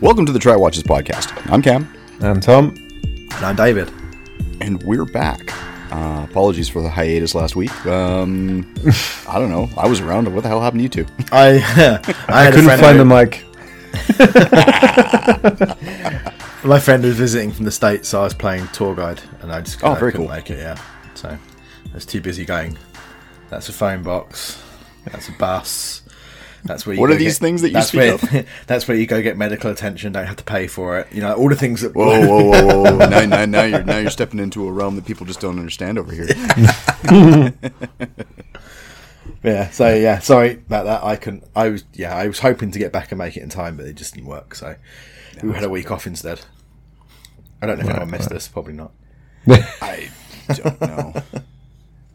Welcome to the Try Watches podcast. I'm Cam, I'm Tom. And I'm David. and we're back. Uh, apologies for the hiatus last week. Um, I don't know. I was around. What the hell happened to you two? I I, had a Couldn't find who- the mic. My friend was visiting from the states, so I was playing tour guide, and I just Oh, I very couldn't cool. make it. Yeah, so I was too busy going. That's a phone box. That's a bus. That's where. You What are these get- things that you that's speak where, That's where you go get medical attention. Don't have to pay for it. You know all the things that. Whoa, whoa, whoa, whoa! whoa. now, now, now you're now you're stepping into a realm that people just don't understand over here. Yeah. So yeah, sorry about that. I couldn't. I was yeah. I was hoping to get back and make it in time, but it just didn't work. So we had a week off instead. I don't know if anyone missed this. Probably not. I don't know.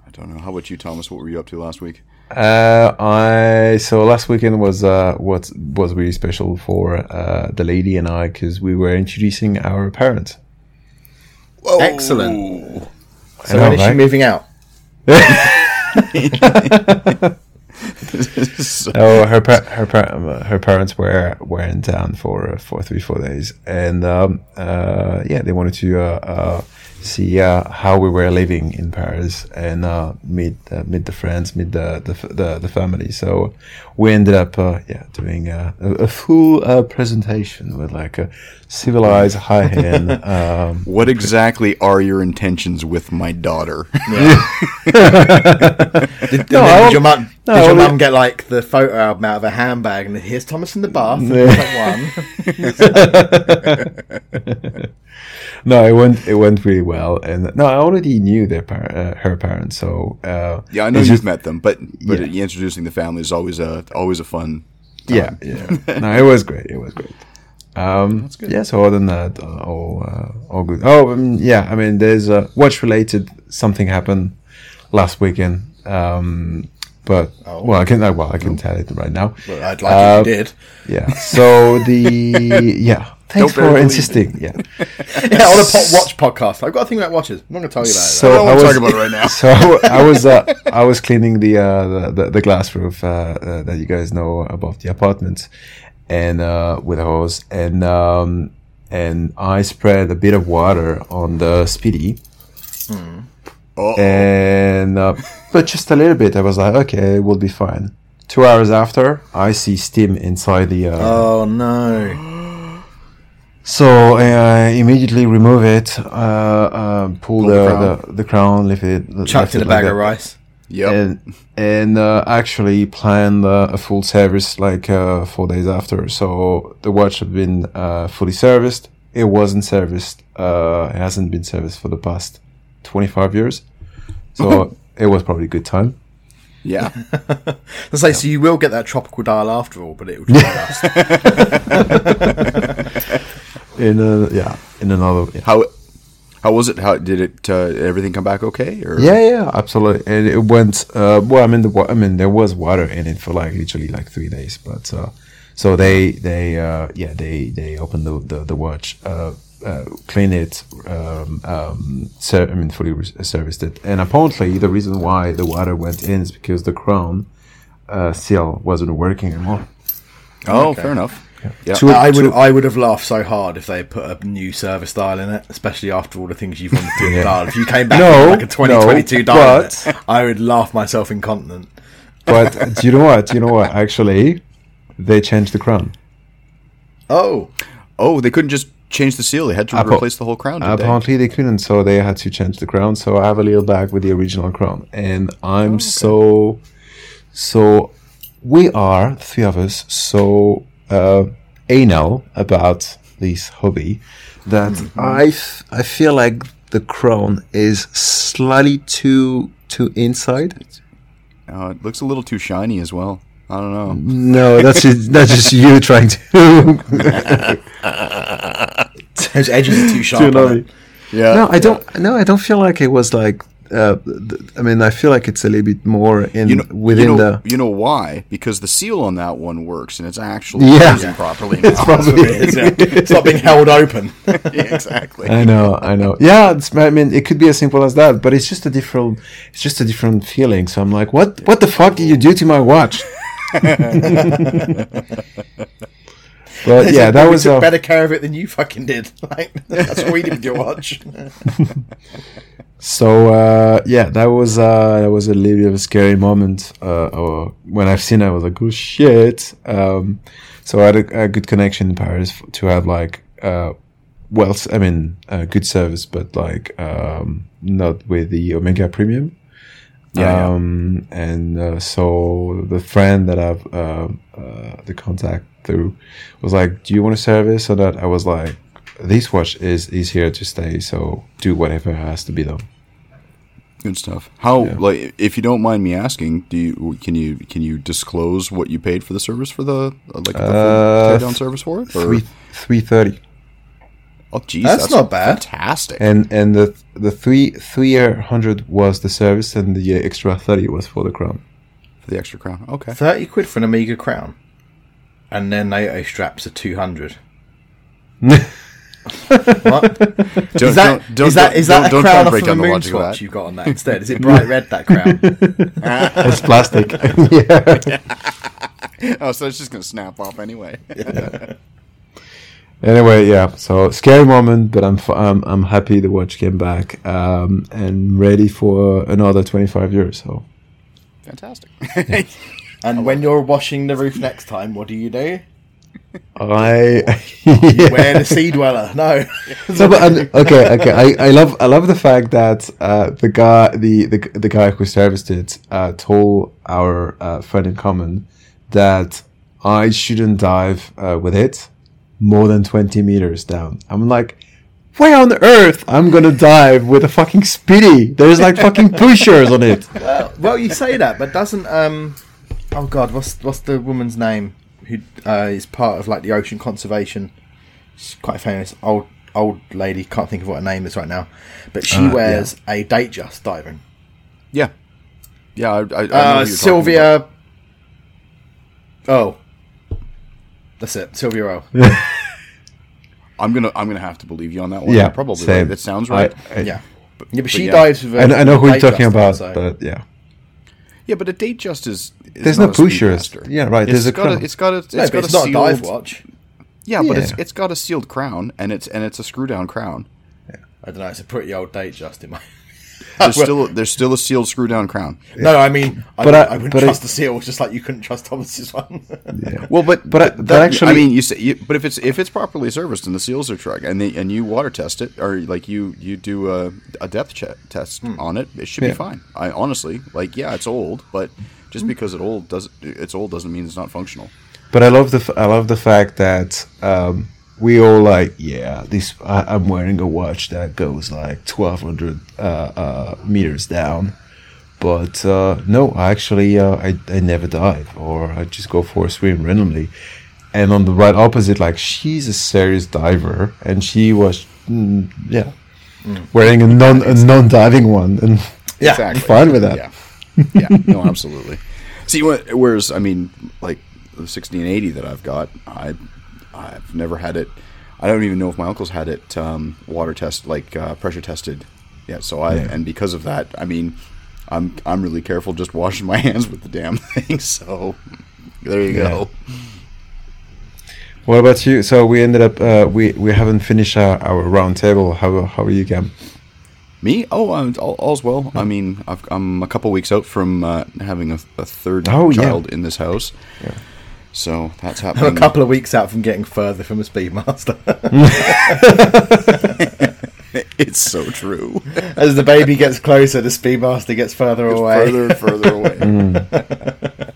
I don't know. How about you, Thomas? What were you up to last week? Uh, I so last weekend was uh what was really special for uh the lady and I because we were introducing our parents. Excellent. So I know, when is she moving out? Oh, her pa- her pa- her parents were were in town for uh, for three four days, and um, uh, yeah, they wanted to uh, uh, see uh, how we were living in Paris and uh, meet uh, meet the friends, meet the the the, the family. So we ended up uh, yeah doing uh, a, a full uh, presentation with like a civilized high end. Um, What exactly are your intentions with my daughter? Did, did, No, then did your mum? No, did your I mum get like the photo album out of a handbag and here's Thomas in the bath? Like one. no, it went it went really well, and no, I already knew their par- uh, her parents, so uh, Yeah, I know you've just- met them, but but Yeah. introducing the family is always a always a fun. Yeah, yeah. no, it was great. It was great. Um, Yeah. So other than that, uh, all uh, all good. Oh, um, yeah. I mean, there's uh, watch related. Something happened last weekend. Um, but Oh. well, I can well I can tell it right now. Well, I'd like Uh, if you did. Yeah. So the yeah. Thanks Don't for insisting. Yeah. Yeah, on a po- watch podcast. I've got a thing about watches. I'm not going to tell you about it. So I don't I want to was talk about it right now. so I was uh, I was cleaning the, uh, the the the glass roof uh, uh, that you guys know above the apartment, and uh, with a hose, and um, and I spread a bit of water on the speedy, Oh, and uh, but just a little bit. I was like, okay, we'll be fine. Two hours after, I see steam inside the. Uh, Oh no! So I immediately remove it, uh, uh, pull, the the, crown. the, the crown, lift it, Chucked in it a like bag of that. rice. yep. and and uh, actually planned uh, a full service like uh, four days after. So the watch had been uh, fully serviced. It wasn't serviced. Uh, it hasn't been serviced for the past twenty five years. So it was probably a good time. yeah. I say, so you will get that tropical dial after all, but it will just rust. In a, yeah, in another yeah. How how was it? How did it? Uh, everything come back okay? Or Yeah, yeah, absolutely. And it went. Uh, well, I mean, the I mean, there was water in it for like literally like three days. But uh, so they they uh, yeah they they opened the the, the watch, uh, clean it, um, um, ser- I mean, fully re- serviced it. And apparently, the reason why the water went in is because the crown uh, seal wasn't working anymore. Oh, fair enough. Yeah. Two- I would two- I would have laughed so hard if they had put a new service dial in it, especially after all the things you've wanted to do the Yeah. dial. If you came back No, with like a 2022 no, dial, in but- it, I would laugh myself incontinent. But do you know what? Do you know what? Actually, they changed the crown. Oh, Oh, they couldn't just change the seal. They had to Appa- replace the whole crown. Did they? Apparently they couldn't, so they had to change the crown. So I have a little bag with the original crown, and I'm so so we are three of us so uh, anal about this hobby that I f- I feel like the crown is slightly too too inside. Uh, it looks a little too shiny as well. I don't know. No, that's just, that's just you trying to. those edges are too to sharp. on another- it. Yeah. No, I don't. No, I don't feel like it was like. Uh, th- I mean, I feel like it's a little bit more in You know, within you know, the. you know why? Because the seal on that one works and it's actually Yeah. Yeah. properly. It's now. probably. It's, it's not being held open. Yeah, exactly. I know, I know. Yeah, it's, I mean, it could be as simple as that, but it's just a different. It's just a different feeling. So I'm like, what? What the fuck did you do to my watch? But yeah, that was took uh, better care of it than you fucking did. Like that's what we did with your watch. So uh, yeah, that was uh, that was a little bit of a scary moment. Uh, or when I've seen it, I was like, "Oh shit!" Um, so I had a, a good connection in Paris to have like, uh, well, I mean, uh, good service, but like um, not with the Omega Premium. Yeah, yeah. um, and uh, so the friend that I've uh, uh, the contact through was like, "Do you want a service?" So that I was like, "This watch is is here to stay, so do whatever has to be done." Good stuff. How Yeah. like if you don't mind me asking, do you can you can you disclose what you paid for the service for the uh, like the Uh, full teardown service for it? Or- Three three thirty, oh, geez, That's not bad. Fantastic. and and the the three three hundred was the service, and the uh, extra thirty was for the crown. for the extra crown. Okay. Thirty quid for an Omega crown, and then NATO straps are two hundred. What? Don't, Is that don't, that don't- is that don't- a don't crown and off of a the moon of swatch you've got on that instead? Is it bright red that crown? it's plastic. yeah. Oh, so it's just gonna snap off anyway. Anyway, yeah. So scary moment, but I'm f- I'm, I'm happy the watch came back um, and ready for another twenty five years. So Fantastic. And when you're washing the roof next time, what do you do? I Wear the sea dweller. No. So, but, and- okay, okay. I, I love I love the fact that uh, the guy the, the the guy who serviced it uh, told our uh, friend in common that I shouldn't dive uh, with it more than twenty meters down. I'm like, why on earth I'm gonna dive with a fucking speedy? There's like fucking pushers on it. well, well, you say that, but doesn't um? Oh God, what's what's the woman's name who uh, is part of like the ocean conservation? She's quite famous old old lady. Can't think of what her name is right now, but she Uh, yeah. wears a Datejust diving. yeah. Yeah. I, I, I know who you're Uh, talking about. Sylvia. Oh, that's it, Sylvia Rowe. I'm gonna I'm gonna have to believe you on that one. Yeah, probably same. right. That sounds right. I, I, yeah, yeah, but she yeah. dives with. a- I, I know who you're talking just, about, so- but yeah, yeah, but a Datejust is. is There's not no a speed pushers. Yeah, right, It's there's a got a, crown. it's got a it's No, got but a it's not a dive watch. Yeah, but it's it's got a sealed crown and it's and it's a screw down crown. Yeah. I don't know. It's a pretty old Datejust in my. There's still there's still a sealed screw down crown. No, I mean, I, But wouldn't- I- I, wouldn't but I- trust the seals, just like you couldn't trust Thomas's one. yeah. Well, but But I- that- but that- actually- I mean, you say, you, but if it's if it's properly serviced and the seals are truck and they, and you water test it or like you you do a, a depth check test on it, it should Yeah. be fine. I honestly like, yeah, it's old, but just because it old doesn't it's old doesn't mean it's not functional. But I love the f- I love the fact that um, we all like yeah this I, I'm wearing a watch that goes like 1200 uh, uh, meters down, but uh, no I actually uh, I I never dive or I just go for a swim randomly, and on the right opposite like she's a serious diver and she was mm, yeah wearing a non a non diving one and Yeah. Exactly. fine with that. Yeah, yeah, no, absolutely. See, whereas I mean, like the 1680 that I've got, I I've never had it. I don't even know if my uncles had it um, water test, like uh, pressure tested. Yeah, so I Yeah. and because of that, I mean, I'm I'm really careful just washing my hands with the damn thing. So there you go. What about you? So we ended up uh, we we haven't finished our, our round table. How how are you, Cam? Me? Oh, I'm, all, all's well. I mean, I've, I'm a couple weeks out from uh, having a, a third Oh, yeah. child in this house. Yeah. So that's I'm happening. a couple of weeks out from getting further from a Speedmaster. it's so true. As the baby gets closer, the Speedmaster gets further It's away. further and further away.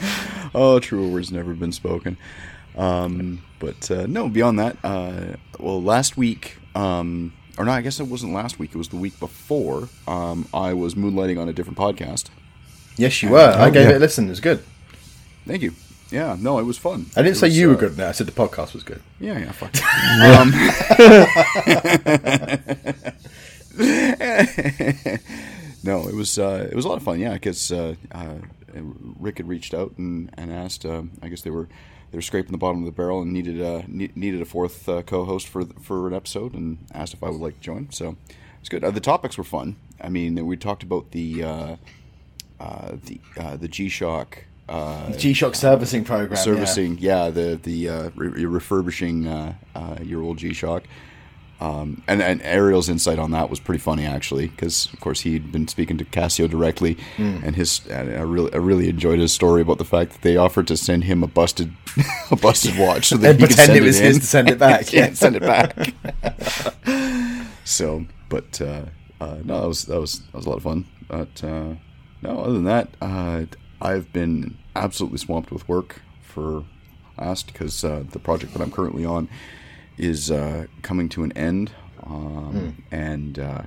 Mm. oh, truer words never been spoken. Um, but uh, no, beyond that, uh, well, last week, um, or no, I guess it wasn't last week. It was the week before. Um, I was moonlighting on a different podcast. Yes, you were. I Oh, gave yeah. it a listen. It was good. Thank you. Yeah, no, it was fun. I didn't It say was, you were uh, good. No, I said the podcast was good. Yeah, yeah, fuck. um, no, it was uh, it was a lot of fun. Yeah, because uh, uh, Rick had reached out and, and asked. Um, I guess they were they were scraping the bottom of the barrel and needed uh, ne- needed a fourth uh, co-host for for an episode and asked if I would like to join. So it's good. Uh, the topics were fun. I mean, we talked about the uh, uh, the uh, the G Shock uh, G-Shock servicing program. servicing. Yeah, the the uh, re- refurbishing uh, uh, your old G Shock. Um, and, and Ariel's insight on that was pretty funny actually, because of course he'd been speaking to Casio directly, Hmm. and his and I really I really enjoyed his story about the fact that they offered to send him a busted a busted watch so that he could send it was his to send it back, yeah, yeah. send it back. so, but uh, uh, no, that was that was that was a lot of fun. But uh, no, other than that, uh, I've been absolutely swamped with work for last because uh, the project that I'm currently on is uh, coming to an end, um, and uh,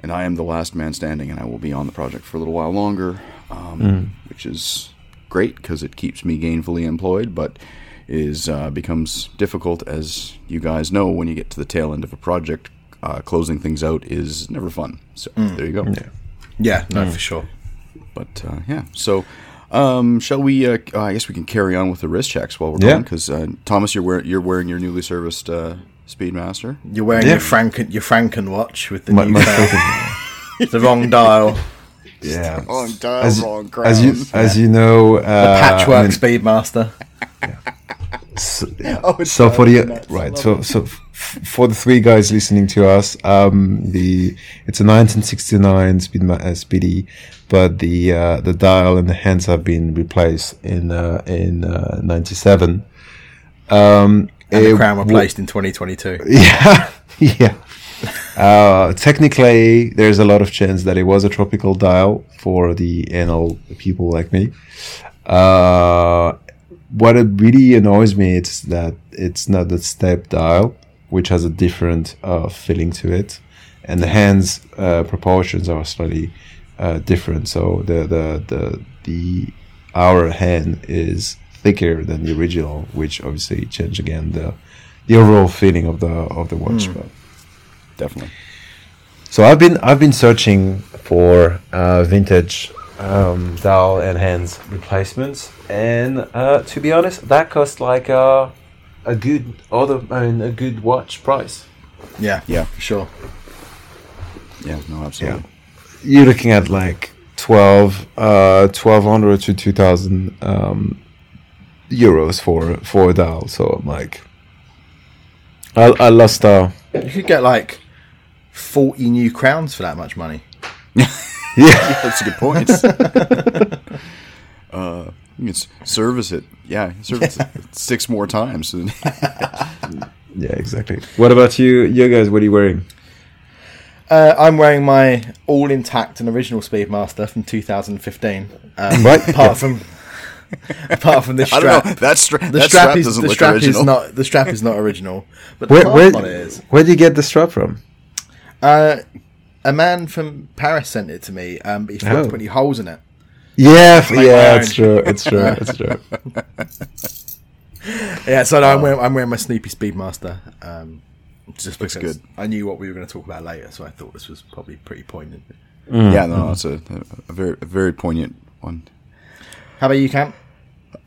and I am the last man standing, and I will be on the project for a little while longer, um, which is great because it keeps me gainfully employed, but is uh, becomes difficult as you guys know when you get to the tail end of a project. Uh, closing things out is never fun. So there you go. Yeah, no, for sure. But uh, yeah, so um, shall we? Uh, I guess we can carry on with the wrist checks while we're Yeah. going because uh, Thomas, you're wearing you're wearing your newly serviced uh, Speedmaster. You're wearing Yeah. your Franken your Franken watch with the My, new my dial. fucking- the wrong dial, yeah. Wrong dial, As, wrong as you crown. as you know, uh, patchwork I mean, Speedmaster. So, yeah. Oh, so for the nuts. Right, so so f- for the three guys listening to us, um, the it's a 1969 Speed uh, Speedy, but the uh, the dial and the hands have been replaced in uh, in uh, 97. Um, And the crown replaced in 2022. yeah, yeah. Uh, technically, there's a lot of chance that it was a tropical dial for the anal people like me. Uh, what it really annoys me is that it's not the step dial, which has a different uh, feeling to it, and the hands uh, proportions are slightly uh, different. So the the the the our hand is thicker than the original, which obviously change again the the overall feeling of the of the watch. But Definitely. so I've been I've been searching for uh, vintage um, dial and hands replacements, and uh, to be honest, that cost like a a good other I mean, a good watch price. Yeah, Yeah. for sure. Yeah. No. Absolutely. You're looking at like 12, uh, 1200 to 2000 um, euros for for a dial. So I'm like, I, I lost a. You could get like 40 new crowns for that much money. yeah. That's a good point. uh, you can service it. Yeah, service it six more times. Yeah, exactly. What about you, you guys? What are you wearing? Uh, I'm wearing my all intact and original Speedmaster from 2015. Um, Right. Apart from apart from the I strap. don't know. That, stra- The that strap, strap is doesn't the look strap original. is not the strap is not original, but the Where, clasp where, on it is. where did you get the strap from? Uh, a man from Paris sent it to me, um, but he forgot Oh. to put any holes in it. Yeah, f- Like yeah, it's true. It's true. It's true. Yeah, so no, I'm, wearing, I'm wearing my Snoopy Speedmaster. Um, just Looks good. I knew what we were going to talk about later, so I thought this was probably pretty poignant. Yeah, no, it's a, a very a very poignant one. How about you, Cam?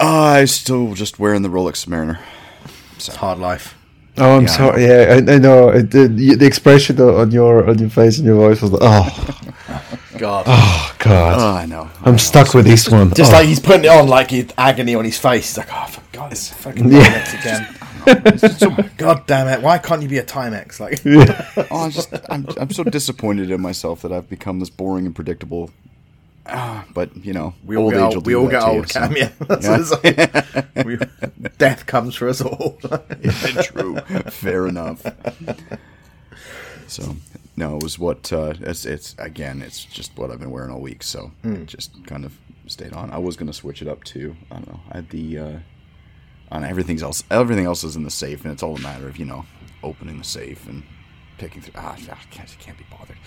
I'm still just wearing the Rolex Mariner. It's hard life. Oh, I'm Yeah. sorry. Yeah, I, I know. It, the, the expression on your on your face and your voice was like, oh, God. oh God. Oh, I know. I'm stuck with this one. Just Oh. like he's putting it on, like he's agony on his face. He's like, oh, for God, it's fucking Yeah. Timex again. God damn it! Why can't you be a Timex? Like, Oh, I'm just I'm, I'm so disappointed in myself that I've become this boring and predictable. Ah, but you know, we all old get age will old. do We all get old, so- Cam. Yeah, That's what like. we, death comes for us all. Yeah, true. Fair enough. So no, it was what uh, it's it's again. It's just what I've been wearing all week. So it just kind of stayed on. I was gonna switch it up too. I don't know. I had the uh, on everything else. Everything else is in the safe, and it's all a matter of you know opening the safe and picking through. Ah, I can't, can't be bothered.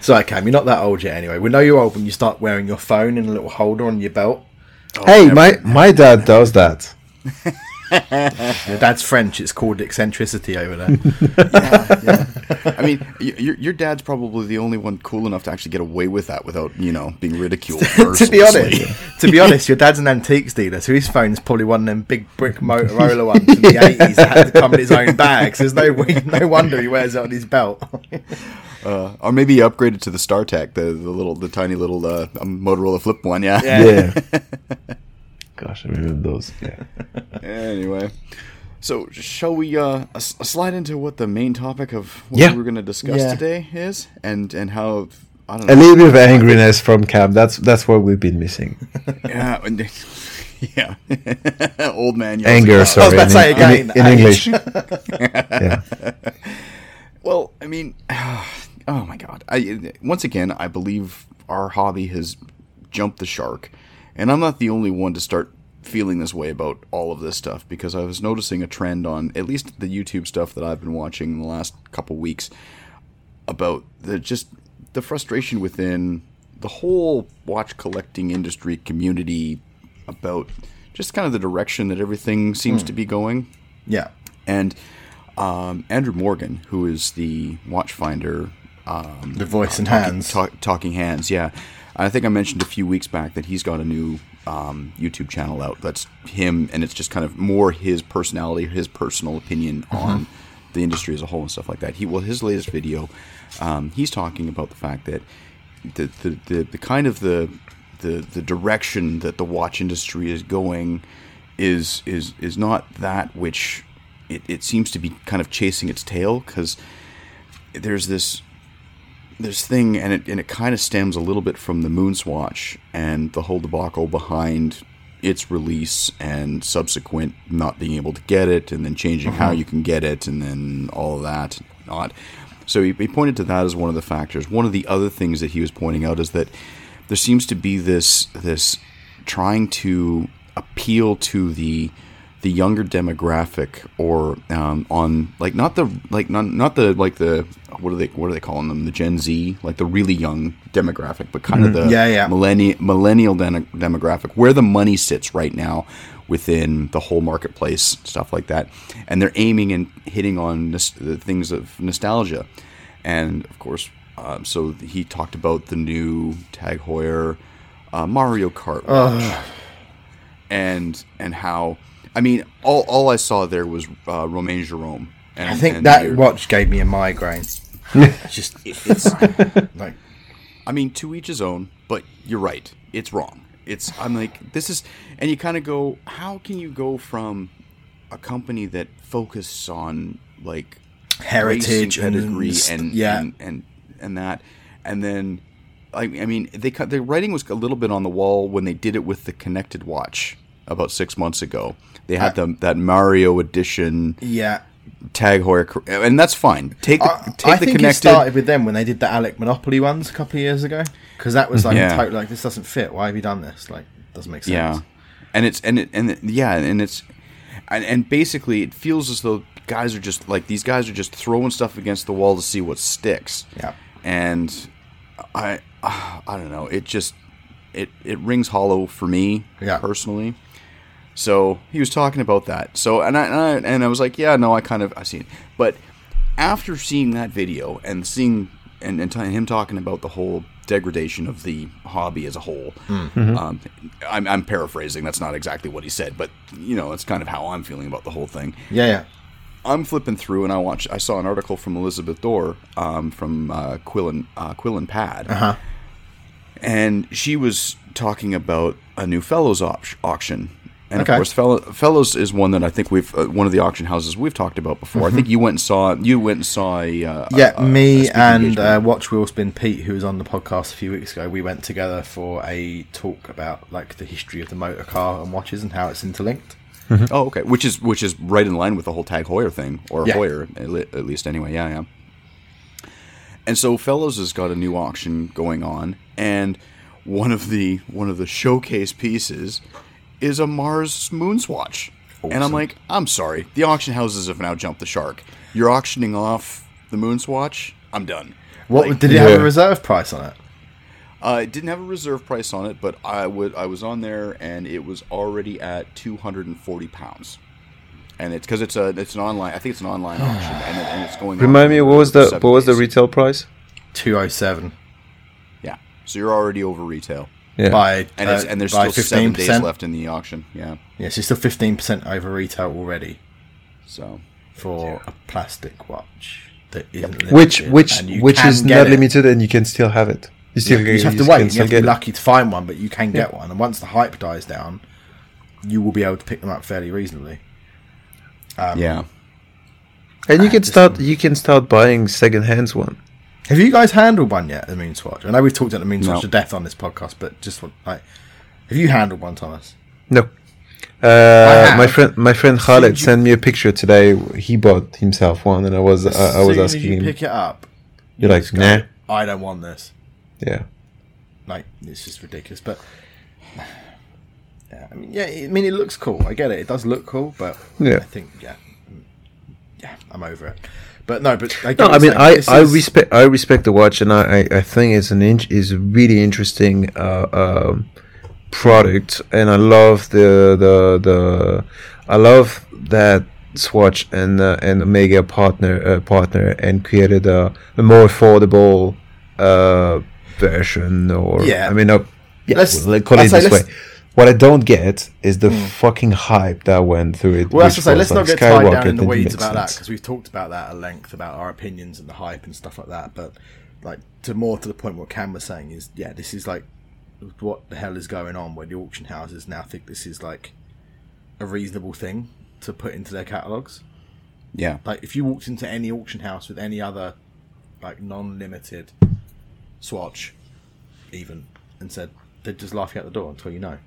So, Cam, you're not that old yet. Anyway, we know you're old when you start wearing your phone in a little holder on your belt. hey, oh, never- my my dad does that. Your dad's French. It's called eccentricity over there. I mean, your your dad's probably the only one cool enough to actually get away with that without you know being ridiculed. to be honest, to be honest, your dad's an antiques dealer, so his phone's probably one of them big brick Motorola ones from the eighties that had to come in his own bag. So there's no no wonder he wears it on his belt. Uh, or maybe you upgraded to the StarTAC, the, the little, the tiny little uh, um, Motorola flip one. Yeah. Yeah. Gosh, I remember those. Yeah. Anyway, so shall we uh, s- slide into what the main topic of what Yeah. we were going to discuss Yeah. today is, and and how I don't A little bit of angriness from Cam. That's that's what we've been missing. yeah, yeah. Old man. yells Anger, at sorry. about to in, say in- again, in, age. English. yeah. Well, I mean, oh my god! I once again, I believe our hobby has jumped the shark, and I'm not the only one to start feeling this way about all of this stuff because I was noticing a trend on at least the YouTube stuff that I've been watching in the last couple weeks about the just the frustration within the whole watch collecting industry community about just kind of the direction that everything seems to be going. Yeah. And um, Andrew Morgan, who is the Watchfinder, um, The voice and talking, hands. talk, talking hands, yeah. I think I mentioned a few weeks back that he's got a new um, YouTube channel out. That's him, and it's just kind of more his personality, his personal opinion on the industry as a whole and stuff like that. He well, his latest video, um, he's talking about the fact that the the, the, the kind of the, the the direction that the watch industry is going is is is not that which it, it seems to be kind of chasing its tail because there's this this thing and it and it kind of stems a little bit from the Moonswatch and the whole debacle behind its release and subsequent not being able to get it and then changing how you can get it and then all of that and not. So he, he pointed to that as one of the factors. One of the other things that he was pointing out is that there seems to be this this trying to appeal to the the younger demographic or um, on like not the like not not the like the what are they what are they calling them the Gen Z like the really young demographic but kind of the Yeah, yeah. millennial millennial den- demographic where the money sits right now within the whole marketplace stuff like that and they're aiming and hitting on nos- the things of nostalgia and of course um, so he talked about the new Tag Heuer uh, Mario Kart watch and and how I mean all, all I saw there was uh, Romain Jerome. And, I think that watch gave me a migraine. it's just it's like I mean, to each his own, but you're right. It's wrong. It's I'm like this is, and you kind of go, how can you go from a company that focuses on like heritage and pedigree st- and, yeah. and and and that, and then I, I mean they cut the writing was a little bit on the wall when they did it with the connected watch about six months ago. They had the, that Mario edition yeah. Tag cr- and that's fine. Take the I, take I the think connected. it started with them when they did the Alec Monopoly ones a couple of years ago because that was like Yeah. totally like this doesn't fit. Why have you done this? Like doesn't make sense. Yeah, and it's and it and it, yeah, and it's and, and basically it feels as though guys are just like these guys are just throwing stuff against the wall to see what sticks. Yeah. and I I don't know. It just it it rings hollow for me Yeah. personally. So he was talking about that. So and I, and I and I was like, yeah, no, I kind of I seen, it. But after seeing that video and seeing and, and t- him talking about the whole degradation of the hobby as a whole, um, I'm, I'm paraphrasing. That's not exactly what he said, but you know, it's kind of how I'm feeling about the whole thing. Yeah, yeah. I'm flipping through and I watched. I saw an article from Elizabeth Doerr um, from uh, Quill and uh, Quill and Pad, Uh-huh. and she was talking about a new Fellows op- auction. And Okay. of course, Fellow- Fellows is one that I think we've uh, one of the auction houses we've talked about before. I think you went and saw you went and saw a uh, Mm-hmm. Yeah, a- a- a me and uh, Watch Wheel Spin Pete, who was on the podcast a few weeks ago, we went together for a talk about like the history of the motor car and watches and how it's interlinked. Oh, okay. Which is which is right in line with the whole Tag Heuer thing, or Yeah. At le- at least anyway. Yeah, yeah. And so Fellows has got a new auction going on, and one of the one of the showcase pieces is a Mars moon Moonswatch. And I'm like, I'm sorry, the auction houses have now jumped the shark. You're auctioning off the Moonswatch. I'm done. What Like, did it have a reserve price on it? uh, it didn't have a reserve price on it, but I would I was on there and it was already at 240 pounds. And it's because it's a it's an online. I think it's an online auction, and, it, and it's going. on Remind me, what was the seven what was the retail price? Two oh seven Yeah, so you're already over retail, Yeah. by and it's, uh, and there's by still seven days 15%. left in the auction. Yeah, Yeah, so you're still fifteen percent over retail already so for a plastic watch. that isn't which limited, which and which is get not it. limited, and you can still have it. You still You just have to can wait. You still have to be get it. lucky to find one, but you can get one. And once the hype dies down, you will be able to pick them up fairly reasonably. yeah. And you can start you can start buying second hands one. Have you guys handled one yet? The Moonswatch. I know we've talked about the Moonswatch No. to death on this podcast, but just what, like, have you handled one, Thomas? No. Uh, my friend, my friend Khaled you- sent me a picture today. He bought himself one, and I was, uh, I was asking you him. pick it up, You're like, go, nah, I don't want this. yeah. Like, it's just ridiculous. But yeah, I mean, yeah, I mean, it looks cool. I get it. It does look cool, but Yeah. I think, yeah, yeah, I'm over it. But no, but I, No, I mean. I, I is- respect I respect the watch, and I, I, think it's an in, is a really interesting uh, um, product, and I love the the the I love that Swatch and uh, and Omega partner uh, partner and created a, a more affordable uh, version, or Yeah. I mean, uh, yeah, Let's- let's call it this way. What I don't get is the hmm. fucking hype that went through it. Well, that's to say, let's not get tied down in the weeds about that because we've talked about that at length about our opinions and the hype and stuff like that. But like to more to the point, what Cam was saying is, yeah, this is like what the hell is going on where the auction houses now think this is like a reasonable thing to put into their catalogs. Yeah. Like if you walked into any auction house with any other like non-limited swatch, even, and said they'd just laugh you out the door until you know.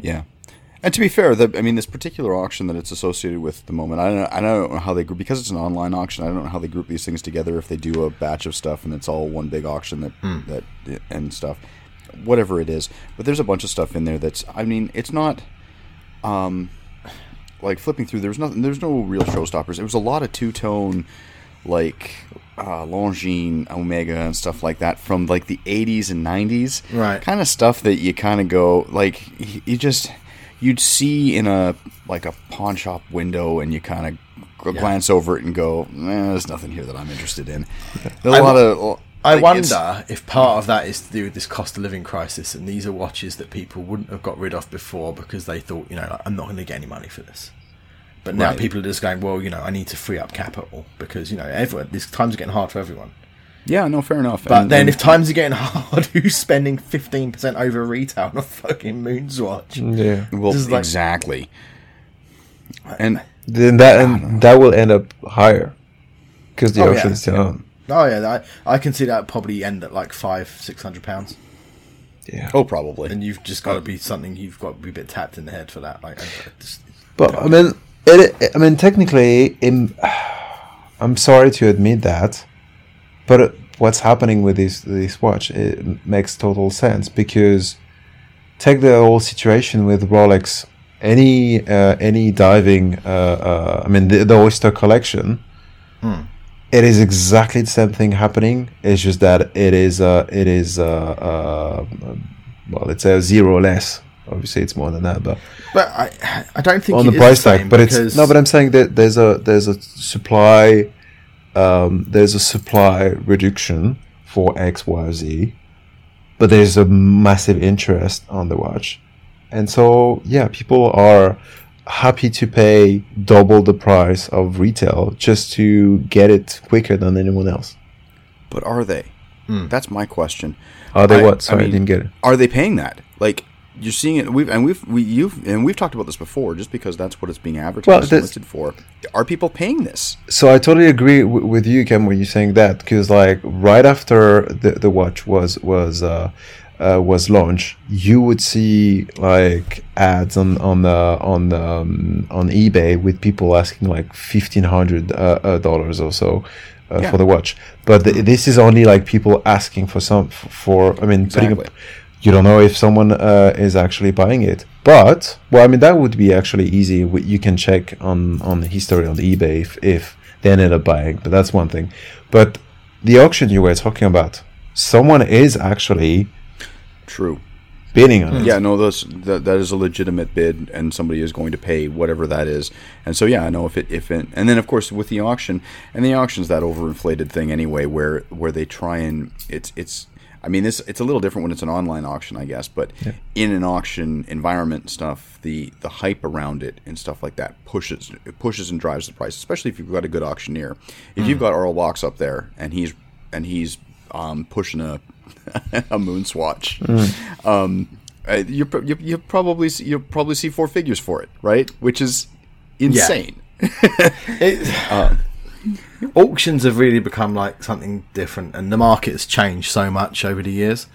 Yeah. And to be fair, the, I mean, this particular auction that it's associated with at the moment, I don't, know, I don't know how they group because it's an online auction. I don't know how they group these things together. If they do a batch of stuff and it's all one big auction that that and stuff, whatever it is. But there's a bunch of stuff in there that's, I mean, it's not, um, like flipping through. There's nothing. There's no real showstoppers. It was a lot of two tone, like uh, Longines, Omega, and stuff like that from like the 80s and 90s. Right. Kind of stuff that you kind of go like you just you'd see in a like a pawn shop window, and you kind of Yeah. glance over it and go, eh, "There's nothing here that I'm interested in." There's I a lot of. I like, wonder if part of that is to do with this cost of living crisis, and these are watches that people wouldn't have got rid of before because they thought, you know, like, I'm not going to get any money for this. But now Right. people are just going, well, you know, I need to free up capital because you know, everyone. These times are getting hard for everyone. Yeah, no, fair enough. But And- then, and- if times are getting hard, who's spending fifteen percent over retail on a fucking Moonswatch? Yeah. well, this is like- exactly. And then that and that will end up higher because the Oh, yeah. auction's down. Oh yeah, I, I can see that probably end at like five, six hundred pounds, Yeah. oh, probably. and you've just got to be something. You've got to be a bit tapped in the head for that. Like, I- I just, But I mean, it, I mean, technically, im I'm sorry to admit that, but what's happening with this this watch it makes total sense because take the whole situation with Rolex. Any uh, any diving, uh, uh, I mean, the, the Oyster collection. It is exactly the same thing happening. It's just that it is uh, it is uh, uh, well, let's say a zero less. Obviously, it's more than that, but but I, I don't think on the is price same tag. But it's no. But I'm saying that there's a there's a supply um, there's a supply reduction for X Y Z, but there's a massive interest on the watch, and so yeah, people are happy to pay double the price of retail just to get it quicker than anyone else. But are they? Hmm. That's my question. Are they I- what? Sorry, I, mean, didn't get it. Are they paying that? Like you're seeing it. We've and we've we you've and we've talked about this before. Just because that's what it's being advertised Well, listed for. Are people paying this? So I totally agree w- with you, Ken, when you're saying that because like right after the, the watch was was uh, uh, was launched, you would see like ads on on the on the, um, on eBay with people asking like fifteen hundred uh, uh, dollars or so. Uh, Yeah. For the watch, but th- this is only like people asking for some for. I mean, putting Exactly. Up, you don't know if someone uh, is actually buying it. But well, I mean that would be actually easy. You can check on on the history on eBay if, if they ended up buying. But that's one thing. But the auction you were talking about, someone is actually True. bidding on it. Yeah, no, those that, that is a legitimate bid, and somebody is going to pay whatever that is. And so, yeah, I know if it if it, and then of course with the auction, and the auction's that overinflated thing anyway, where where they try and it's it's. I mean, this it's a little different when it's an online auction, I guess, but in an auction environment and stuff, the the hype around it and stuff like that pushes it pushes and drives the price, especially if you've got a good auctioneer. If you've got Aurel Bacs up there and he's and he's um, pushing a a moon swatch, um, uh, you you probably you'll probably see four figures for it, right? Which is insane. It, auctions have really become like something different, and the market has changed so much over the years.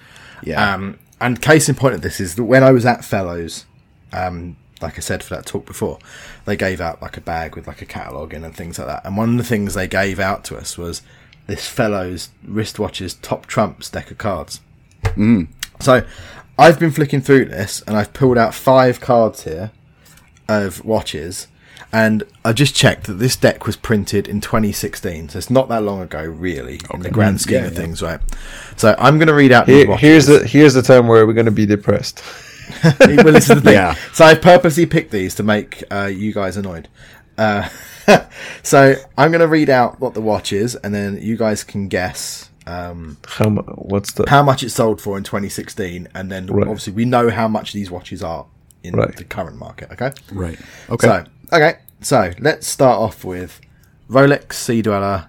Yeah. Um, and case in point of this is that when I was at Fellows, um, like I said for that talk before, they gave out like a bag with like a catalogue in and things like that. And one of the things they gave out to us was this Fellows wristwatches top trumps deck of cards. Mm. So I've been flicking through this and I've pulled out five cards here of watches. And I just checked that this deck was printed in 2016, so it's not that long ago, really, in the grand scheme Yeah, of yeah. things, right? So I'm going to read out these Here, here's the here's the time where we're going to be depressed. well, this is the thing. Yeah. So I purposely picked these to make uh, you guys annoyed. Uh, so I'm going to read out what the watch is, and then you guys can guess um, How mu- what's the how much it sold for in 2016, and then Right. obviously we know how much these watches are in Right. the current market. Okay. right. Okay. So okay. So let's start off with Rolex Sea Dweller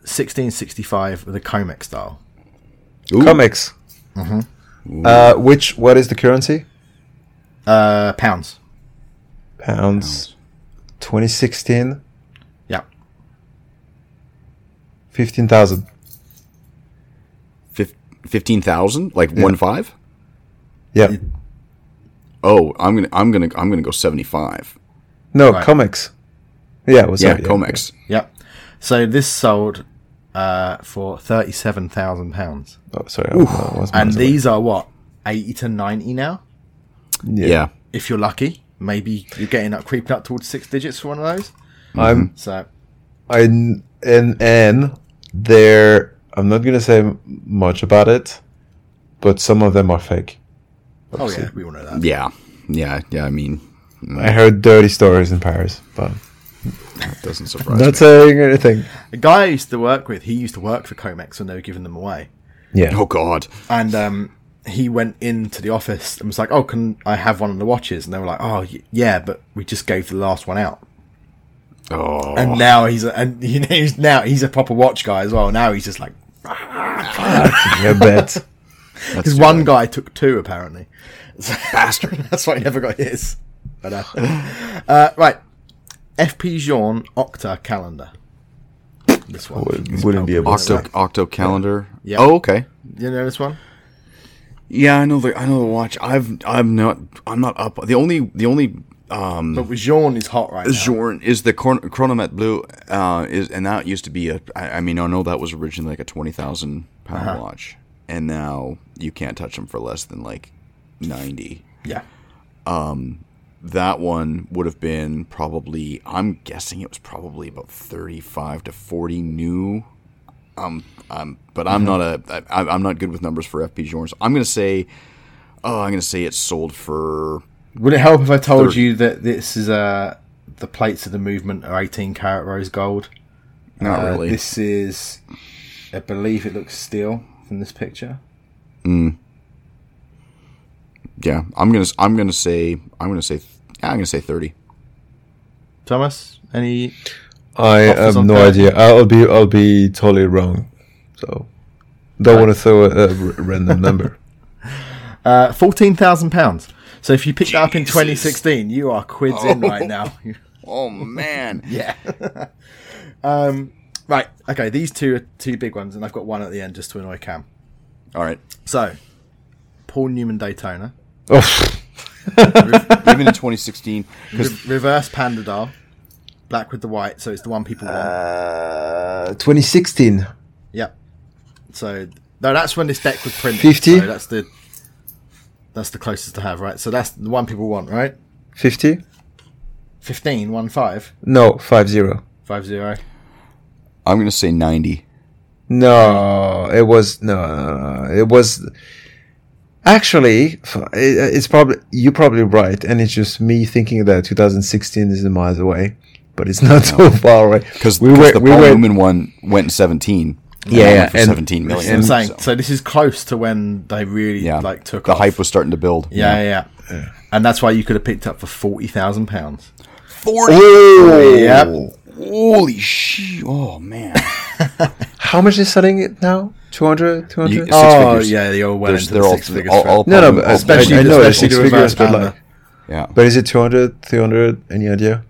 1665 with a Comex style. Ooh. Comex? Uh, which what is the currency? Uh, pounds. Pounds. 2016, Yeah. 15,000. Fif- fifteen thousand, like one five. Yeah. Oh, I'm gonna, I'm gonna, I'm gonna go seventy-five. No, Right. Comex. Yeah, what's Yeah, up? Comex. Yep. So this sold uh, for thirty-seven thousand pounds. Oh, sorry. I And these are what eighty to ninety now. Yeah. If you're lucky, maybe you're getting up, creeping up towards six digits for one of those. I'm So I and and they're I'm not gonna say much about it, but some of them are fake. oh yeah, we all know that. Yeah. Yeah. Yeah. I mean, I heard dirty stories in Paris, but that doesn't surprise me. not me. saying anything. The guy I used to work with, he used to work for Comex when they were giving them away, Yeah. Oh God. and um, he went into the office and was like, "Oh, can I have one of the watches?" And they were like, "Oh, y- yeah, but we just gave the last one out." Oh. And now he's a, and you know, he's now he's a proper watch guy as well. Now he's just like I bet. because one guy took two apparently. bastard. That's why he never got his. But, uh, uh, right, FP Journe Octa calendar. This one Would- wouldn't be able to Octo Octo calendar. Yeah. Oh, okay. You know this one? Yeah, I know the I know the watch. I've I'm not I'm not up. The only the only um But with Journe is hot right now. Journe is the Chron- Chronomet Blue uh is and that used to be a I, I mean I know that was originally like a twenty thousand pound Uh-huh. watch and now you can't touch them for less than like ninety. Yeah. That one would have been probably I'm guessing it was probably about thirty five to forty new. Um, um, but I'm not a I, I'm not good with numbers for FP Journes. I'm gonna say, oh, I'm gonna say it sold for Would it help if I told Thirty. you that this is uh, the plates of the movement are 18 karat rose gold? not Uh, really. This is, I believe it looks steel from this picture. yeah, I'm gonna I'm gonna say I'm gonna say yeah, I'm gonna say thirty. Thomas, any? I have no that? idea. I'll be I'll be totally wrong. So don't want to throw a random number. Uh, fourteen thousand pounds. So if you picked that up in 2016, you are quids in right now. Oh man, yeah. um. Right. Okay. These two are two big ones, and I've got one at the end just to annoy Cam. all right. So, Paul Newman Daytona, Oh, Even in 2016, because Re- reverse Panda dial, black with the white, so it's the one people want. uh, 2016. Yep. So no, that's when this deck was printed. 50? So that's the that's the closest to have, right? So that's the one people want, right? 50? 15, 1 5, No, 50. 5 0. I'm gonna say 90. No, it was no, no, no, it was actually uh, it's probably you're probably right, and it's just me thinking that 2016 is miles away, but it's not so far away Because we were, the were Paul were Newman one went in 17. And Yeah, yeah, for and- seventeen million. And- saying so- so. This is close to when they really yeah, like took the off. hype was starting to build. Yeah, yeah, yeah. And that's why you could have picked up for forty thousand pounds. forty. Yep. Holy shit! Oh man, How much is selling it now? 200, 200? You- Six oh figures. yeah, you're well There's- into they're the all- six figures. all- all no, no, but all especially I, I the- know especially six figures, but like, yeah. but is it 200, 300? Any idea?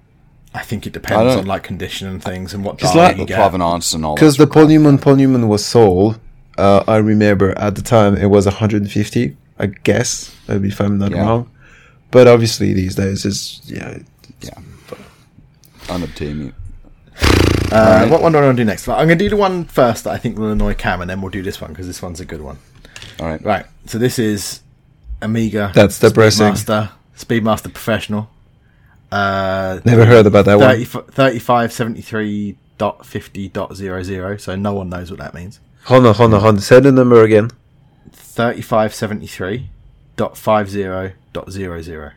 I think it depends on like condition and things and what Just like- you the get. provenance and all. Because the Paul Newman, was sold. Uh, I remember at the time it was 150. I guess, maybe if I'm not Yeah. wrong. But obviously these days it's yeah. yeah, unobtainium. Uh, What one do I want to do next? I'm going to do the one first that I think will annoy Cam, and then we'll do this one because this one's a good one. All right, Right. So this is Omega. That's depressing. Speedmaster, Speedmaster Professional. Uh, Never heard about that 30, one. 3573.50.00, so no one knows what that means. Hold on, hold on, hold on. Say the number again. 3573.50.00.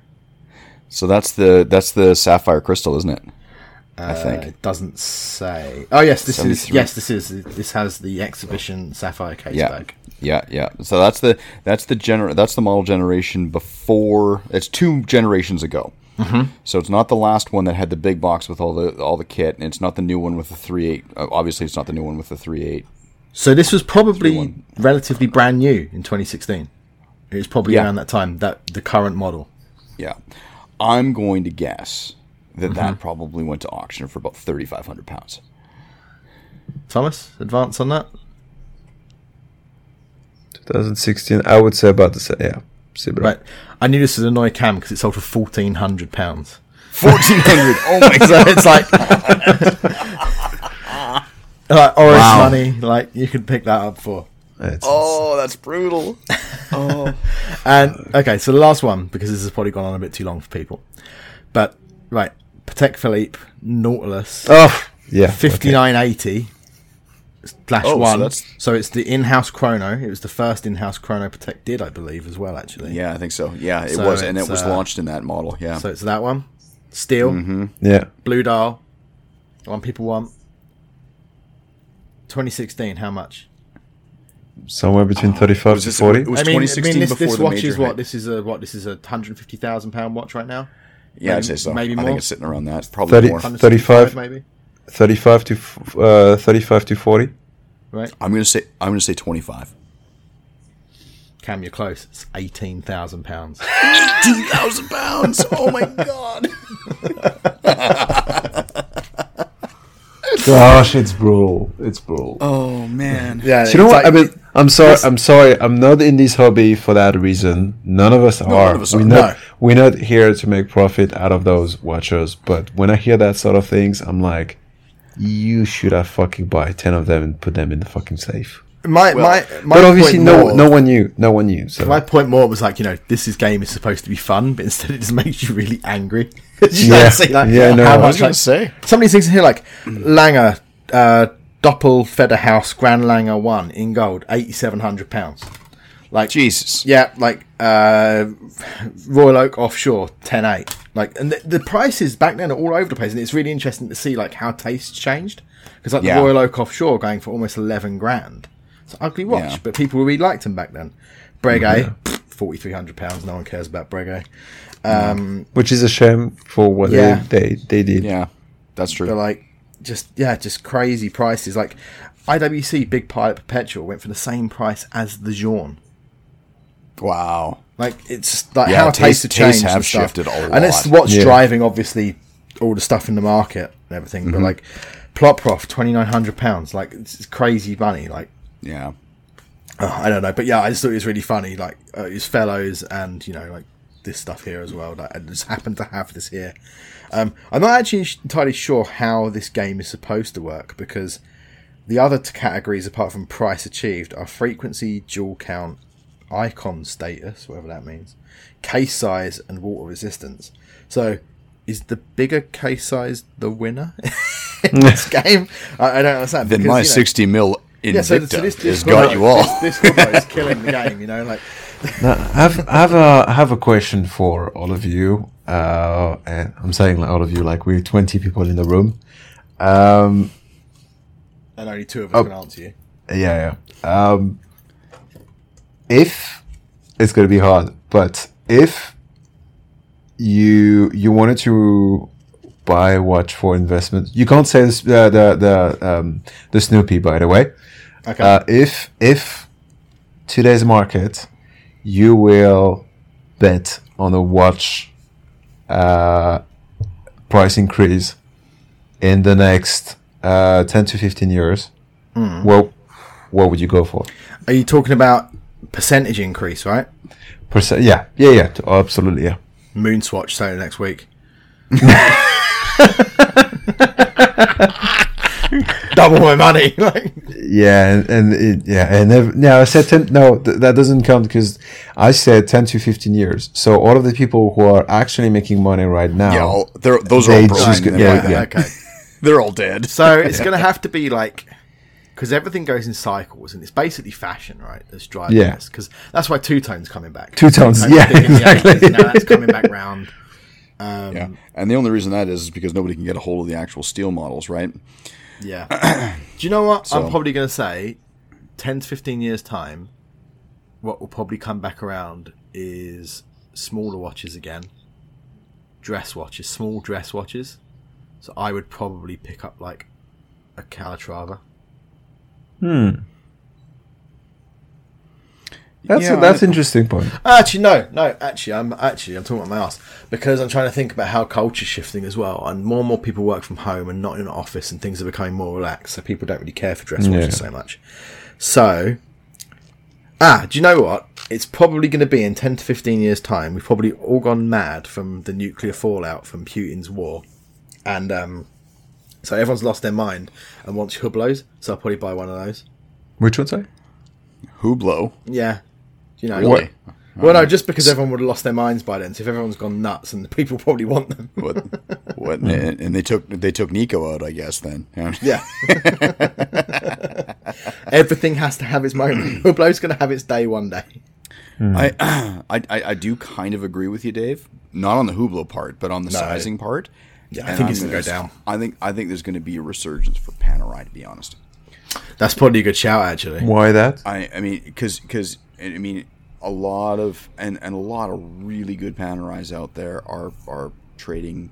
so that's the that's the sapphire crystal, isn't it? I Uh, think. it doesn't say. Oh yes, this is yes, this is this has the exhibition sapphire case Yeah, bag. yeah, yeah. So that's the that's the gener that's the model generation before. It's two generations ago. Mm-hmm. So it's not the last one that had the big box with all the all the kit, and it's not the new one with the three eight. Uh, obviously, it's not the new one with the three eight. So this was probably relatively brand new in 2016. It was probably Yeah. around that time that the current model. Yeah, I'm going to guess that Mm-hmm. that probably went to auction for about thirty five hundred pounds. Thomas, advance on that. 2016. I would say about the same. Yeah, similar. Right, I knew this would annoy Cam because it sold for fourteen hundred pounds. Fourteen hundred. oh my So it's like, like orange Wow. money. Like you could pick that up for. It's- Oh, that's brutal. Oh. and okay, so the last one because this has probably gone on a bit too long for people. But right, Patek Philippe Nautilus. oh, yeah. fifty nine eighty slash Oh, so one. So it's the in house chrono. It was the first in house chrono Patek did, I believe, as well. Actually, Yeah, I think so. Yeah, it So was, and it was uh, launched in that model. Yeah. So it's that one. Steel, Mm-hmm. Yeah. blue dial, the one people want. 2016, how much? Somewhere between 35 to this- 40. it was I mean, I 2016 mean, this, before this the watch major is what? hype. This is a what? This is a hundred fifty thousand pound watch right now. Yeah, I'd say so. maybe more. I think it's sitting around that. Probably 30 more. 35. maybe. 35 to f- uh, 35 to 40. Right, I'm gonna say I'm gonna say 25. Cam, you're close. It's eighteen thousand pounds. Eighteen thousand pounds. Oh my god. Gosh, it's brutal. It's brutal. Oh man. Yeah, Do you know what? like- I mean, I'm sorry. I'm sorry. I'm not in this hobby for that reason. None of us are. none of us we're are. not. No. We're not here to make profit out of those watchers. But when I hear that sort of things, I'm like, you should have fucking buy ten of them and put them in the fucking safe. My my my but obviously, point no, more- no one knew. No one knew. So My point more was like, you know, this is game is supposed to be fun, but instead it just makes you really angry. you Yeah. don't like, Yeah, no, how I much, was gonna say. Some of these things in here, like Lange, uh, Doppel Federhaus Grand Lange 1 in gold, £8,700. Like, Jesus. yeah, like uh, Royal Oak Offshore, 10.8. Like, and the, the prices back then are all over the place, and it's really interesting to see like how tastes changed. Because like Yeah. the Royal Oak Offshore going for almost 11 grand. It's an ugly watch, Yeah. but people really liked them back then. Breguet, £4,300. No one cares about Breguet. Um, which is a shame for what Yeah. they, they they did. Yeah, that's true. But like, just yeah, just crazy prices. Like IWC Big Pilot Perpetual went for the same price as the Jean. wow. Like it's like Yeah, how taste- tastes have tastes changed have and stuff. shifted a And it's what's Yeah. driving obviously all the stuff in the market and everything. Mm-hmm. But like Ploprof, twenty nine hundred pounds. Like it's, it's crazy money. Like Yeah. oh, I don't know, but yeah, I just thought it was really funny. Like uh, his fellows and you know like this stuff here as well. Like, I just happened to have this here. Um, I'm not actually entirely sure how this game is supposed to work because the other t- categories, apart from price achieved, are frequency, jewel count, icon status, whatever that means, case size, and water resistance. So, is the bigger case size the winner in this game? I, I don't understand. Then because, my you know- 60 mil Invicta yeah, so, so this, this got you all. This, this is killing the game, you know. Like, Now, I have, have a have a question for all of you, uh, and I'm saying like all of you, like we're 20 people in the room. Um, and only two of us Oh. can answer you. yeah, yeah. Um, if it's going to be hard, but if you you wanted to buy watch for investment, you can't say this, uh, the the um, the Snoopy, by the way. Okay. Uh, if if today's market, you will bet on a watch uh, price increase in the next uh, ten to fifteen years. Well, what would you go for? Are you talking about percentage increase, right? Percent? Yeah, yeah, yeah. Absolutely, yeah. Moonswatch starting next week. Double my money. like, Yeah, and, and it, yeah, and ev- no, I said ten. No, th- that doesn't count because I said ten to fifteen years. So all of the people who are actually making money right now, Yeah, all, they're, those are all broke. just and yeah, yeah. okay. They're all dead. So it's going to have to be like because everything goes in cycles, and it's basically fashion, right? That's driving Yeah. this. Because that's why two tones coming back. Two tones, yeah, big in the exactly. Now that's coming back round. Um, Yeah, and the only reason that is is because nobody can get a hold of the actual steel models, right? Yeah. Do you know what? So- I'm probably going to say 10 to 15 years' time, what will probably come back around is smaller watches again. Dress watches, small dress watches. So I would probably pick up like a Calatrava. hmm. That's Yeah, a, that's interesting point. Actually, no, no. Actually, I'm actually I'm talking about my ass because I'm trying to think about how culture's shifting as well, and more and more people work from home and not in an office, and things are becoming more relaxed. So people don't really care for dress watches Yeah. so much. So, ah, do you know what? It's probably going to be in ten to fifteen years' time. We've probably all gone mad from the nuclear fallout from Putin's war, and um, so everyone's lost their mind and wants Hublots. So I'll probably buy one of those. Which one, sorry? Hublot. Yeah, you know Really? Well, no, just because everyone would have lost their minds by then. So if everyone's gone nuts, and the people probably want them. What? what? and, and they took they took Nico out, I guess. Then. Yeah. Everything has to have its moment. Hublot's going to have its day one day. Hmm. I, I I I do kind of agree with you, Dave. Not on the Hublot part, but on the No. sizing part. Yeah, I And think I'm it's gonna go down. I think I think there's going to be a resurgence for Panerai, to be honest. That's probably a good shout, actually. Why that? I I mean because because I mean a lot of and, and a lot of really good Panerais out there are are trading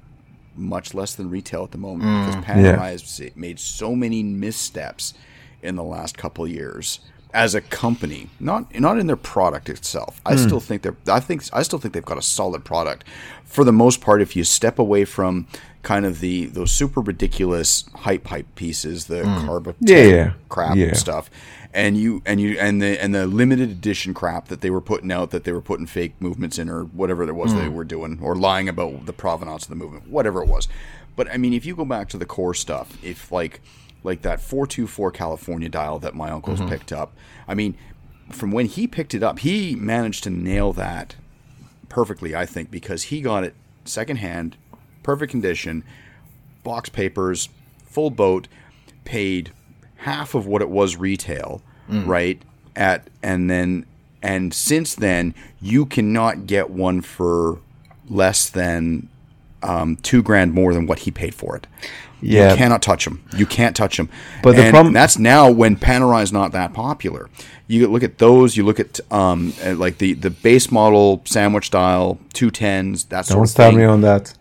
much less than retail at the moment Mm. because Panerai Yeah. has made so many missteps in the last couple of years as a company not not in their product itself I still think they're I think I still think they've got a solid product for the most part if you step away from kind of the those super ridiculous hype hype pieces the mm. carb Yeah, yeah. crap Yeah. stuff. And you and you and the and the limited edition crap that they were putting out that they were putting fake movements in or whatever it was they mm. were doing or lying about the provenance of the movement whatever it was. But i mean if you go back to the core stuff if like like that 424 california dial that my uncle's mm-hmm. picked up i mean from when he picked it up he managed to nail that perfectly i think because he got it secondhand perfect condition box papers, full boat, paid half of what it was retail, right? At and then and since then you cannot get one for less than um, two grand more than what he paid for it. Yeah. You cannot touch them. You can't touch them. But the and problem- that's now when Panerai is not that popular. You look at those. You look at um, like the the base model sandwich style two tens. That sort Don't of thing. me on that.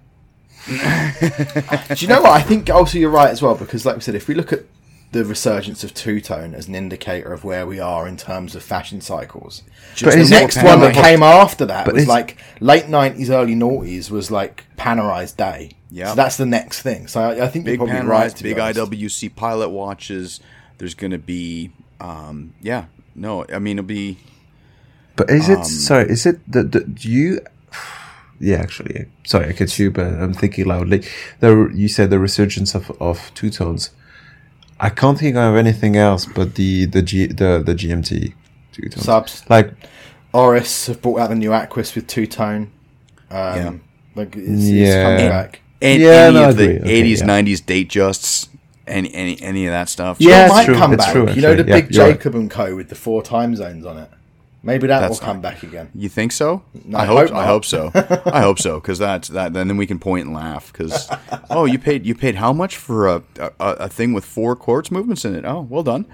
Do you know what? I think also you're right as well, because like we said, if we look at the resurgence of two tone as an indicator of where we are in terms of fashion cycles. But the next one that came after that But was like late nineties, early noughties was like Panerais Day. Yeah. so that's the next thing. So I, I think big you're probably pan right. to big. IWC pilot watches. There's going to be, um, yeah, no, I mean it'll be. But is Um, it sorry? Is it the, the do you? Yeah, actually, sorry, I cut you, but I'm thinking loudly. The you said the resurgence of, of two tones. I can't think of anything else but the the G, the the GMT two tones. Subs. Like Oris have brought out the new Aquis with two tone. Um, Yeah. like it's, it's Yeah. coming back. And Yeah, any no, of the agree. Okay, 80s, yeah. 90s Datejusts, any any any of that stuff. Yeah, it might true, come it's back. true, you know the. Yeah, big you're right. Jacob and Co with the four time zones on it. Maybe that That's will come back again. You think so? No, I I hope. hope I hope so. I hope so because that's that. Then then we can point and laugh because oh, you paid you paid how much for a, a a thing with four quartz movements in it? Oh, well done.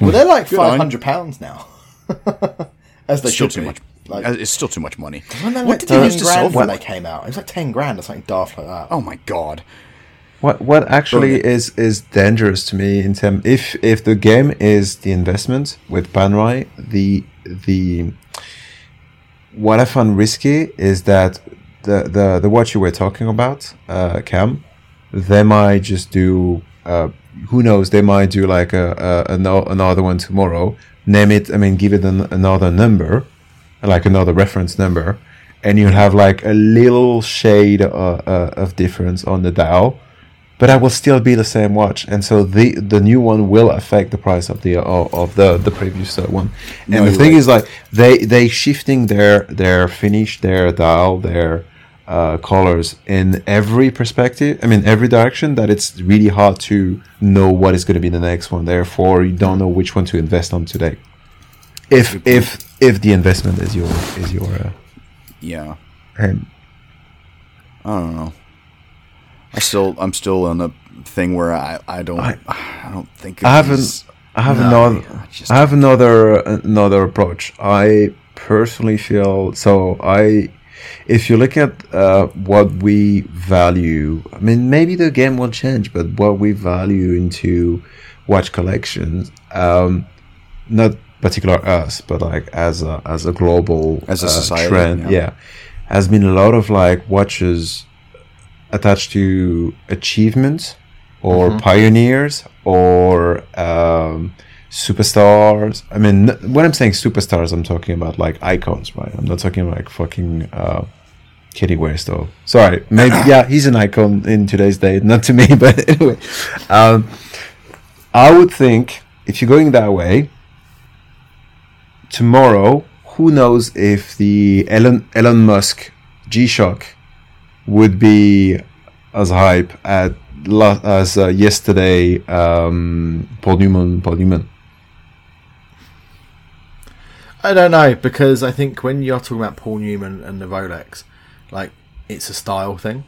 Well, they're like Good on you. five hundred pounds now, as they Still should too be. much. Like, Uh, it's still too much money. when they What like did they 10 used to sell when they came out? It was like ten grand or something daft like that. Oh my god. What what actually is is dangerous to me in term if if the game is the investment with Panerai, the the what I found risky is that the the the watch you were talking about, uh, Cam, they might just do uh, who knows they might do like a, a, ano- another one tomorrow. Name it. I mean, give it an, another number, like another reference number, and you'll have like a little shade uh, uh, of difference on the dial but I will still be the same watch, and so the the new one will affect the price of the of, of the the previous uh, one. And No, the thing right. is, like they they shifting their their finish, their dial, their uh, colors in every perspective. I mean, every direction. That it's really hard to know what is going to be the next one. Therefore, you don't know which one to invest on today. If if if the investment is your is your uh, Yeah. and I don't know. I still I'm still on the thing where I I don't I, I- don't think I haven't. I have No, another. I I have another another approach. I personally feel so. I, if you look at uh, what we value, I mean, maybe the game will change, but what we value into watch collections, um, not particular us, but like as a as a global As a uh, society, trend, yeah. yeah, has been a lot of like watches attached to achievements or Mm-hmm. pioneers or um, superstars. I mean, when I'm saying superstars, I'm talking about like icons, right? I'm not talking like fucking uh, Kanye West though. Sorry, maybe yeah, he's an icon in today's day, not to me, but anyway. Um, I would think if you're going that way, tomorrow, who knows if the Elon Elon Musk G-Shock would be as hype at as uh, yesterday um, Paul Newman Paul Newman. I don't know because I think when you're talking about Paul Newman and the Rolex, like it's a style thing,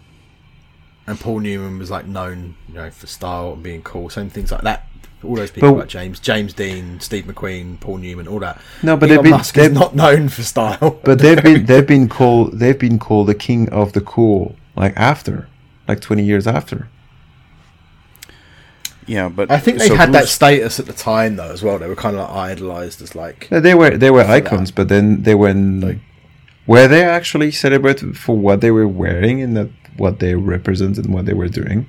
and Paul Newman was like known, you know, for style and being cool. Same things like that. All those people, But- like James, James Dean, Steve McQueen, Paul Newman, all that. No, but Elon they've been- Musk is they've- not known for style. But they've been they've been called they've been called the king of the cool like after like 20 years after. Yeah, but I think they so had that status at the time though as well. They were kind of like idolized as like Yeah, They were they were that. icons, but then they were like, were they actually celebrated for what they were wearing and that what they represented and what they were doing.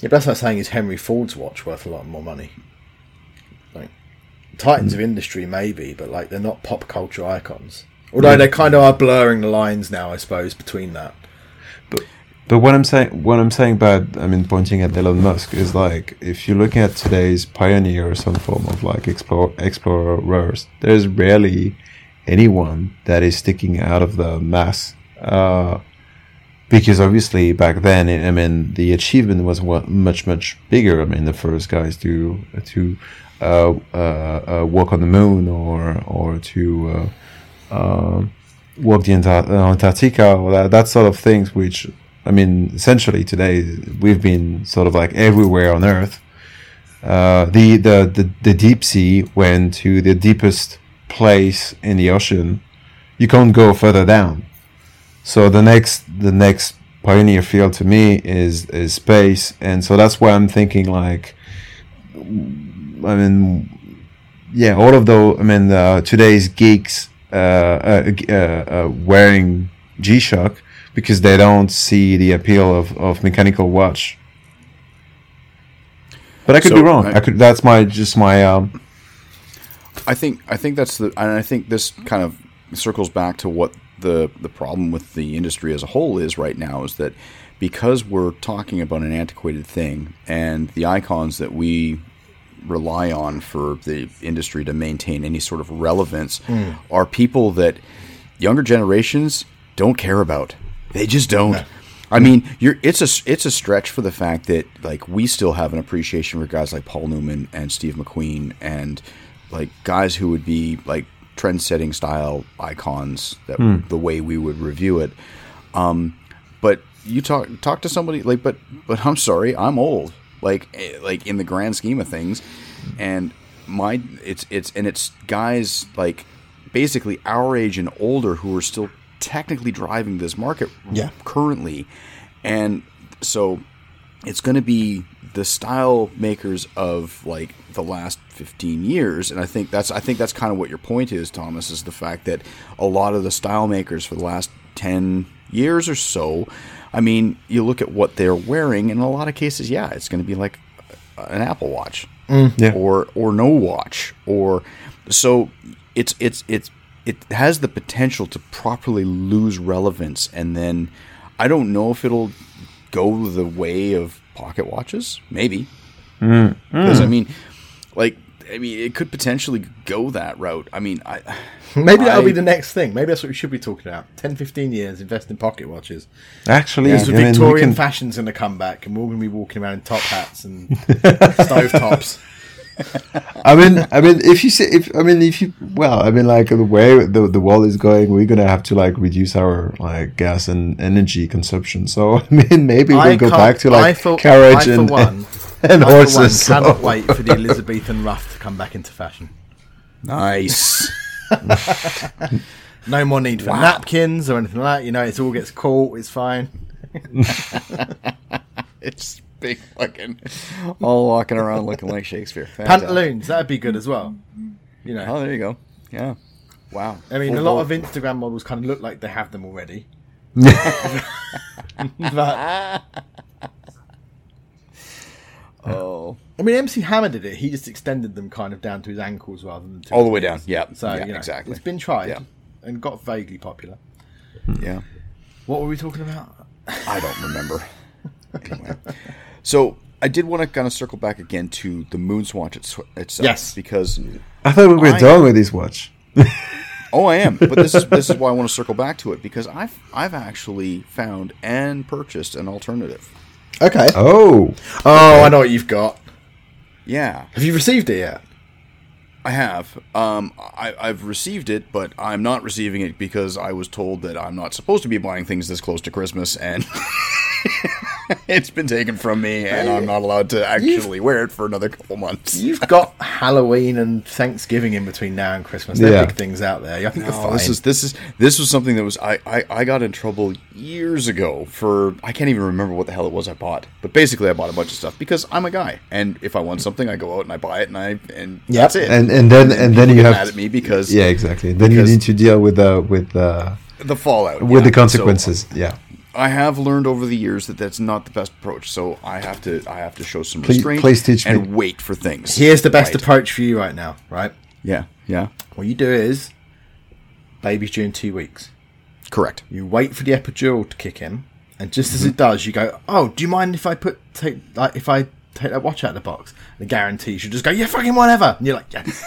Yeah, but that's I'm saying is Henry Ford's watch worth a lot more money. Like Titans of industry, maybe, but like they're not pop culture icons. Although they kind of are blurring the lines now, I suppose, between that. But but what I'm saying, what I'm saying about, I mean, pointing at Elon Musk is like, if you look at today's pioneer or some form of like explore, explorers, there's rarely anyone that is sticking out of the mass. Uh, because obviously back then, I mean, the achievement was much much bigger. I mean, the first guys to to uh, uh, uh, walk on the moon or or to uh, uh, walk the uh, Antarctica or that, that sort of things, which I mean, essentially today we've been sort of like everywhere on Earth. Uh, the, the the the deep sea went to the deepest place in the ocean. You can't go further down. So the next the next pioneer field to me is is space, and so that's why I'm thinking like, I mean, yeah, all of those. I mean, uh, today's geeks uh, uh, uh, uh, wearing G-Shock because they don't see the appeal of, of mechanical watch. But I could So, be wrong. I- I could. That's my just my. Um, I think I think that's the and I think this kind of circles back to what the the problem with the industry as a whole is right now is that because we're talking about an antiquated thing and the icons that we rely on for the industry to maintain any sort of relevance hmm. are people that younger generations don't care about. They just don't. I mean, you're it's a it's a stretch for the fact that like we still have an appreciation for guys like Paul Newman and Steve McQueen and like guys who would be like trend-setting style icons that the way we would review it. Um, but you talk talk to somebody like, but but I'm sorry, I'm old. Like eh, like in the grand scheme of things, and my it's it's and it's guys like basically our age and older who are still technically driving this market Yeah. currently, and so it's going to be the style makers of like the last 15 years and i think that's i think that's kind of what your point is thomas is the fact that a lot of the style makers for the last 10 years or so i mean you look at what they're wearing and in a lot of cases yeah it's going to be like an apple watch mm. Yeah. or or no watch or so it's it's it's it has the potential to properly lose relevance and then I don't know if it'll go the way of pocket watches maybe mm. because I mm. mean like I mean it could potentially go that route I mean I Maybe that'll be the next thing. Maybe that's what we should be talking about. 10, 15 years, invest in pocket watches. Actually, Because I mean, Victorian can- fashion's going to come back, and we're going to be walking around in top hats and stove tops. I mean, I mean, if you say, if I mean, if you, well, I mean, like the way the the world is going, we're gonna have to like reduce our like gas and energy consumption. So I mean, maybe we'll I go back to like for- carriage I for and one- and I, for one, horses. so- cannot wait for the Elizabethan ruff to come back into fashion. nice No more need for Wow. napkins or anything like that. You know, it all gets caught. It's fine. it's big fucking all walking around looking like Shakespeare Fantastic. Pantaloons, that'd be good as well. You know, oh there you go yeah wow I mean, Full a lot boat. of Instagram models kind of look like they have them already. but oh I mean, MC Hammer did it. He just extended them kind of down to his ankles rather than to all the way knees. down yeah So yeah you know, exactly it's been tried Yeah. and got vaguely popular. yeah What were we talking about? I don't remember. anyway, so I did want to kind of circle back again to the Moonswatch its, itself. Yes. because I thought we were I- done with this watch. oh, I am. But this is this is why I want to circle back to it because I've I've actually found and purchased an alternative. Okay. Oh, Oh, I know what you've got. Yeah, Have you received it yet? I have. Um, I, I've received it, but I'm not receiving it because I was told that I'm not supposed to be buying things this close to Christmas, and it's been taken from me, and I'm not allowed to actually wear it for another couple months. You've got Halloween and Thanksgiving in between now and Christmas. They're Yeah. big things out there. I think No, you're fine. this is this is this was something that was I, I I got in trouble years ago for I can't even remember what the hell it was I bought. But basically I bought a bunch of stuff because I'm a guy and if I want something I go out and I buy it and I and Yep. that's it. and and then and then people you get have mad at me because yeah, exactly. Then you because- need to deal with the with the the fallout with yeah. the consequences. yeah. So I have learned over the years that that's not the best approach. So I have to I have to show some Please- restraint please teach and me. wait for things. Here's the best Right. approach for you right now, right? Yeah, yeah, What you do is, baby's due in two weeks. correct. You wait for the epidural to kick in, and just as it mm-hmm. does, you go, "Oh, do you mind if I put take like if I take that watch out of the box?" The guarantee you just go, "Yeah, fucking whatever." And you're like, "Yes."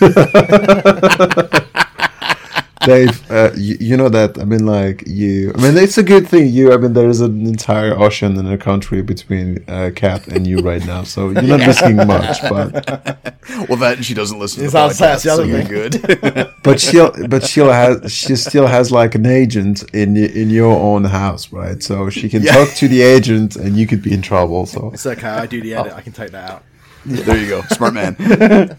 Dave, uh, you, you know that I mean, like you. I mean, it's a good thing you. I mean, there is an entire ocean in a country between uh, Kat and you right now, so you're not risking much. But Well, that she doesn't listen to It the that's podcast, the other so you're thing. good. but she'll but she'll has she still has like an agent in in your own house, right? So she can Yeah. talk to the agent, and you could be in trouble. So It's okay. I do the edit. I can take that out. there you go, smart man.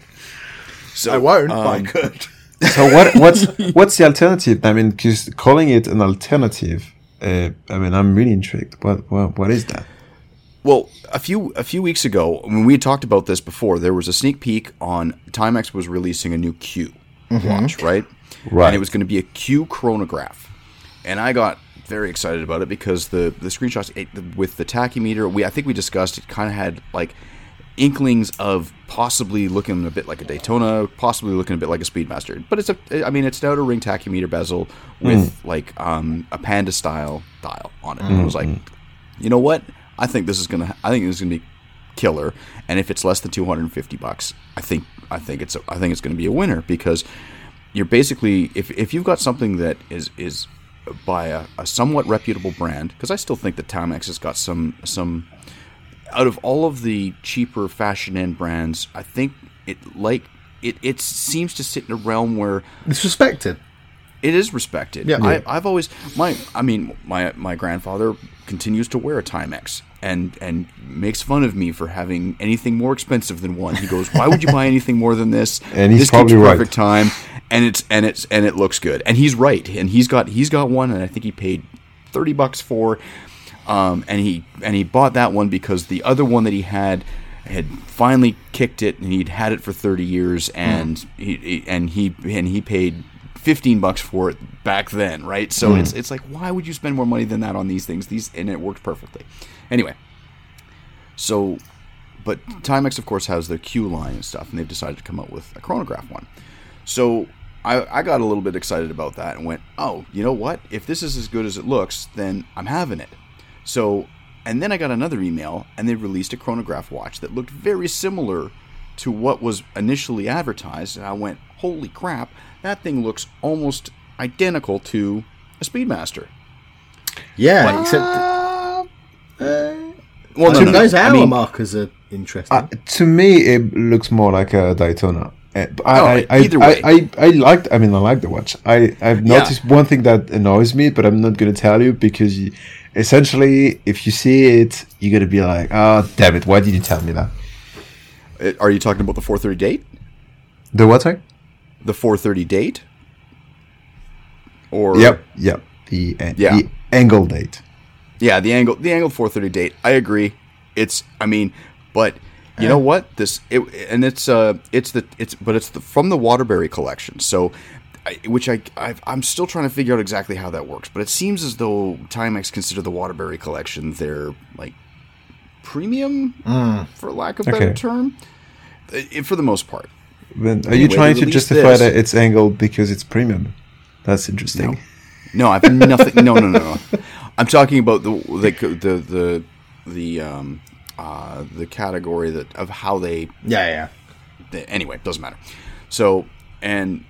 So I won't, but I um, could. So what what's what's the alternative? I mean, because calling it an alternative, uh, I mean, I'm really intrigued. What what what is that? Well, a few a few weeks ago, when we had talked about this before, there was a sneak peek on Timex was releasing a new Q watch, right? Right. And it was going to be a Q chronograph, and I got very excited about it because the the screenshots it, with the tachymeter, we I think we discussed it kind of had like inklings of possibly looking a bit like a Daytona, possibly looking a bit like a Speedmaster. But it's a, I mean, it's an a ring tachymeter bezel with hmm. like um, a panda style dial on it. Hmm, and I was like, hmm. you know what? I think this is gonna. I think this is gonna be killer. And if it's less than two hundred and fifty bucks, I think I think it's a, I think it's gonna be a winner because you're basically if if you've got something that is is by a, a somewhat reputable brand because I still think that Timex has got some some out of all of the cheaper fashion end brands, I think it like it it seems to sit in a realm where It's respected. it is respected. Yeah. I, I've always my I mean my my grandfather continues to wear a Timex and and makes fun of me for having anything more expensive than one. He goes, "Why would you buy anything more than this?" And he's this probably right. perfect time, and it's and it's and it looks good. And he's right. And he's got he's got one, and I think he paid thirty bucks for. Um, and he and he bought that one because the other one that he had had finally kicked it, and he'd had it for thirty years, and he, he and he and he paid fifteen bucks for it back then, right? So it's it's like why would you spend more money than that on these things? These and it worked perfectly. Anyway, so but Timex of course has their Q line and stuff, and they've decided to come up with a chronograph one. So I, I got a little bit excited about that and went, oh, you know what? If this is as good as it looks, then I'm having it. So, and then I got another email, and they released a chronograph watch that looked very similar to what was initially advertised. And I went, holy crap, that thing looks almost identical to a Speedmaster. Yeah, except Well, I mean, those hour I mean, markers are interesting. Uh, to me, it looks more like a Daytona. Uh, Oh, I, I, either I, way. I, I, liked. I mean, I like the watch. I, I've Yeah. noticed one thing that annoys me, but I'm not going to tell you because you, essentially, if you see it, you're going to be like, "Oh, damn it! Why did you tell me that?" uh, are you talking about the 430 date? The what? Sorry? The 430 date? Or Yep. Yep. The, uh, Yeah. the angle date. Yeah, the angle the angled 430 date. I agree. It's I mean, but you know what? This it, and it's uh it's the it's but it's the, from the Waterbury collection. So I, which I I've, I'm still trying to figure out exactly how that works, but it seems as though Timex consider the Waterbury collection their like premium for lack of a better term. Uh, for the most part. Then, are Anyway, you trying to justify this. that it's angled because it's premium? That's interesting. No, I've nothing. no, no, no, no. I'm talking about the the the the, the um uh the category that of how they yeah, yeah. the, anyway, doesn't matter. So and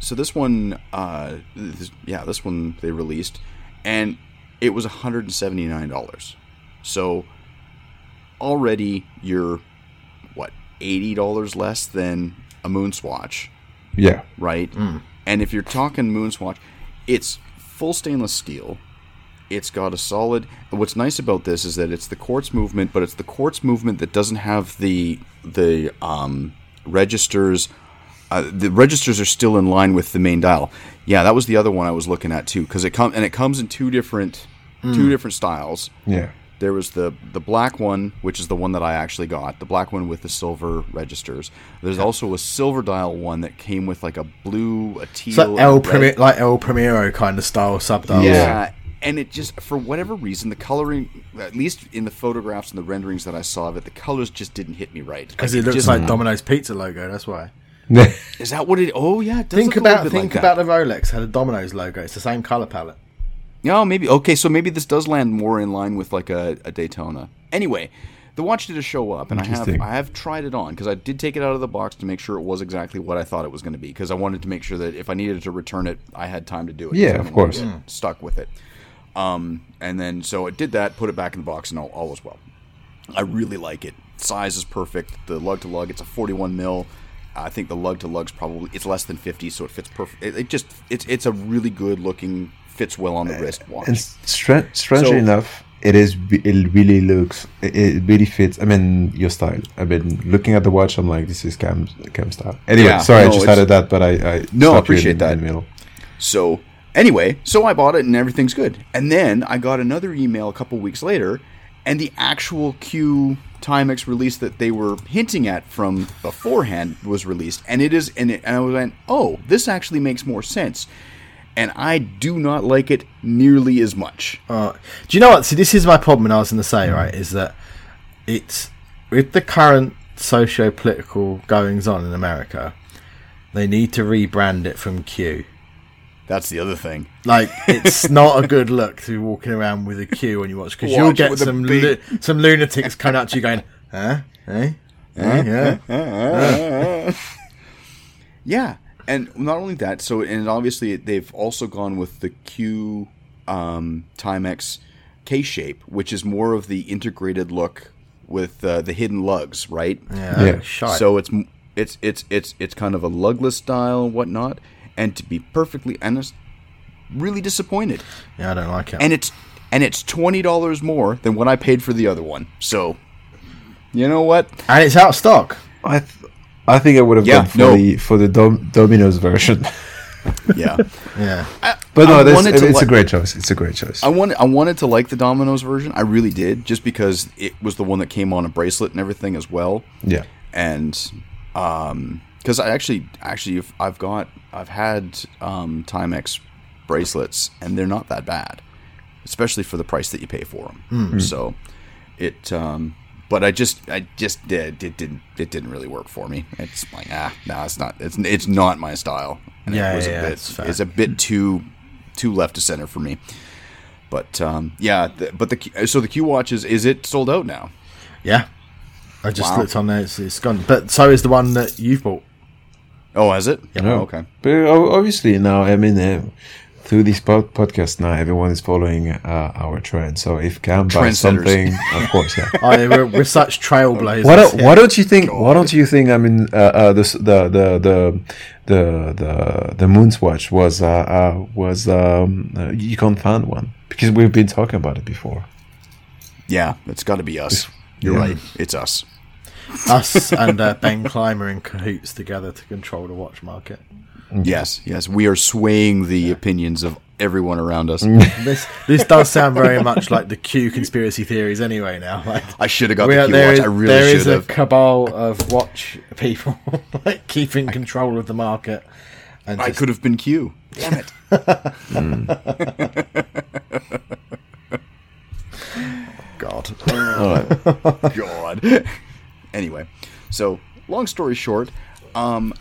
so this one, uh, this, yeah, this one they released, and it was 179 dollars. So already you're what 80 dollars less than a Moonswatch, Yeah. right? And if you're talking Moonswatch, it's full stainless steel. It's got a solid. What's nice about this is that it's the quartz movement, but it's the quartz movement that doesn't have the the um, registers. Uh, the registers are still in line with the main dial. Yeah, that was the other one I was looking at too, because it comes and it comes in two different two different styles. Yeah. There was the the black one, which is the one that I actually got, the black one with the silver registers. There's also a silver dial one that came with like a blue, a teal, It's like and El red. Primi- like El Primero kind of style sub dial. Yeah. And it just, for whatever reason, the coloring, at least in the photographs and the renderings that I saw of it, the colors just didn't hit me right. Because Like, it looks just- like Domino's pizza logo. That's why. Is that what it? Oh yeah, it does Think look a about bit think like about that. the Rolex had a Domino's logo. It's the same color palette. No, maybe okay. So maybe this does land more in line with like a, a Daytona. Anyway, the watch did a show up, and I have I have tried it on because I did take it out of the box to make sure it was exactly what I thought it was going to be because I wanted to make sure that if I needed to return it, I had time to do it. Yeah, of course. Stuck with it. Um, and then so it did that, put it back in the box, and all, all was well. I really like it. Size is perfect. The lug to lug, it's a 41 mil. I think the lug to lug's probably it's less than 50, so it fits perfect. It, it just it's it's a really good looking, fits well on the wrist watch. And stra- strangely So- enough, it is. It really looks. It, it really fits. I mean, your style. I've been looking at the watch, I'm like, this is Cam Cam style. Anyway, Yeah, sorry, no, I just added that, but I, I No, appreciate in, that. in the middle. So anyway, so I bought it and everything's good. And then I got another email a couple weeks later, and the actual Q Timex release that they were hinting at from beforehand was released, and it is. And, it, and I went, oh, this actually makes more sense. And I do not like it nearly as much. Uh, do you know what? See, this is my problem. And I was going to say right is that it's with the current socio-political goings on in America, they need to rebrand it from Q. That's the other thing. Like it's not a good look to be walking around with a Q when you watch because you'll Watch get with a some big- lu- some lunatics coming up to you going, huh, eh, Eh? yeah. Yeah, and not only that. So, and obviously they've also gone with the Q um, Timex K shape, which is more of the integrated look with uh, the hidden lugs, right? Yeah, Yeah. shite. So it's It's it's it's it's kind of a lugless style and whatnot. And to be perfectly honest, really disappointed. Yeah, I don't like it. And it's and it's twenty dollars more than what I paid for the other one. So, you know what? And it's out of stock. I th- I think I would have Yeah, gone for no. the for the Dom- Domino's version. Yeah. Yeah. But no, I that's, wanted to it's a great choice. It's a great choice. I wanted I wanted to like the Domino's version. I really did, just because it was the one that came on a bracelet and everything as well. yeah. and um because i actually actually i've got i've had um timex bracelets and they're not that bad especially for the price that you pay for them so it um but i just i just did it didn't it didn't really work for me it's like ah no it's not it's it's not my style and Yeah, it was yeah, a bit fair. it's a bit too too left of center for me but um yeah the, but the so the q watch is is it sold out now Yeah. I just Wow. looked on there. It's, it's gone. But so is the one that you've bought. Oh has it Yeah. oh, okay But obviously now, I mean, uh, through this pod- podcast now, everyone is following uh, our trend. So if Cam buys Trendsetters. something, of course, yeah. Oh, yeah, we're, we're such trailblazers. Why don't, yeah. why don't you think? Why don't you think? I mean, uh, uh, this, the the the the the the Moonswatch was uh, uh, was um, uh, you can't find one because we've been talking about it before. Yeah, it's got to be us. You're Yeah. right. It's us. Us and uh, Ben Clymer in cahoots together to control the watch market. Yes, yes. We are swaying the opinions of everyone around us. This this does sound very much like the Q conspiracy theories anyway. Now, like I should have got we the Q there watch. is- I really there is should a have. cabal of watch people like keeping control of the market. And I just- could have been Q. Damn it. God. God. Anyway, so long story short, um,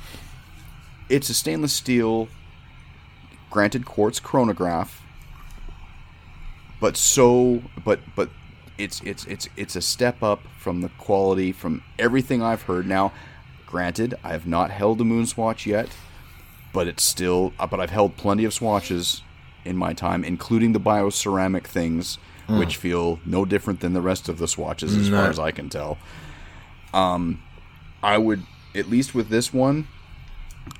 it's a stainless steel, granted quartz chronograph, but so, but but it's it's it's it's a step up from the quality from everything I've heard. Now, granted, I have not held a moon swatch yet, but it's still. uh, But I've held plenty of swatches in my time, including the bioceramic things, which feel no different than the rest of the swatches, as far as I can tell. Um, I would at least with this one.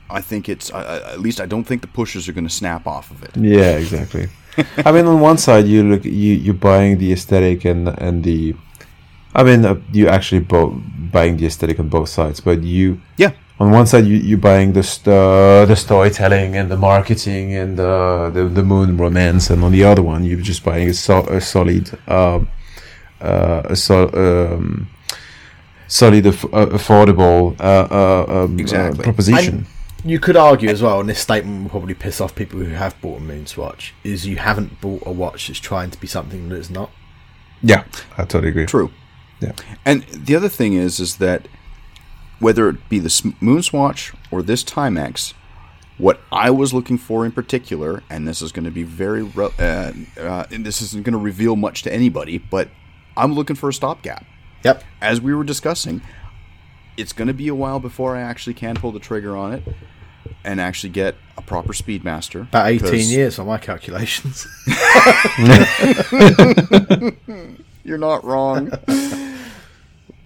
I think it's uh, at least I don't think the pushers are going to snap off of it. Yeah, exactly. I mean, on one side, you look you you're buying the aesthetic and and the, I mean, uh, you actually both buying the aesthetic on both sides, but you Yeah, on one side you you're buying the st- uh, the storytelling and the marketing and the, the the moon romance, and on the other one you're just buying a, so- a solid um, uh, a so- um, solid aff- uh, affordable uh, uh, um, uh, Exactly. proposition. You could argue as well, and this statement will probably piss off people who have bought a Moon Swatch, is you haven't bought a watch that's trying to be something that it's not. yeah, I totally agree. true. Yeah. And the other thing is, is that whether it be the S- Moon Swatch or this Timex, what I was looking for in particular, and this is going to be very, re- uh, uh, and this isn't going to reveal much to anybody, but I'm looking for a stopgap. Yep. As we were discussing, it's going to be a while before I actually can pull the trigger on it and actually get a proper Speedmaster. About 18 because years on my calculations. You're not wrong.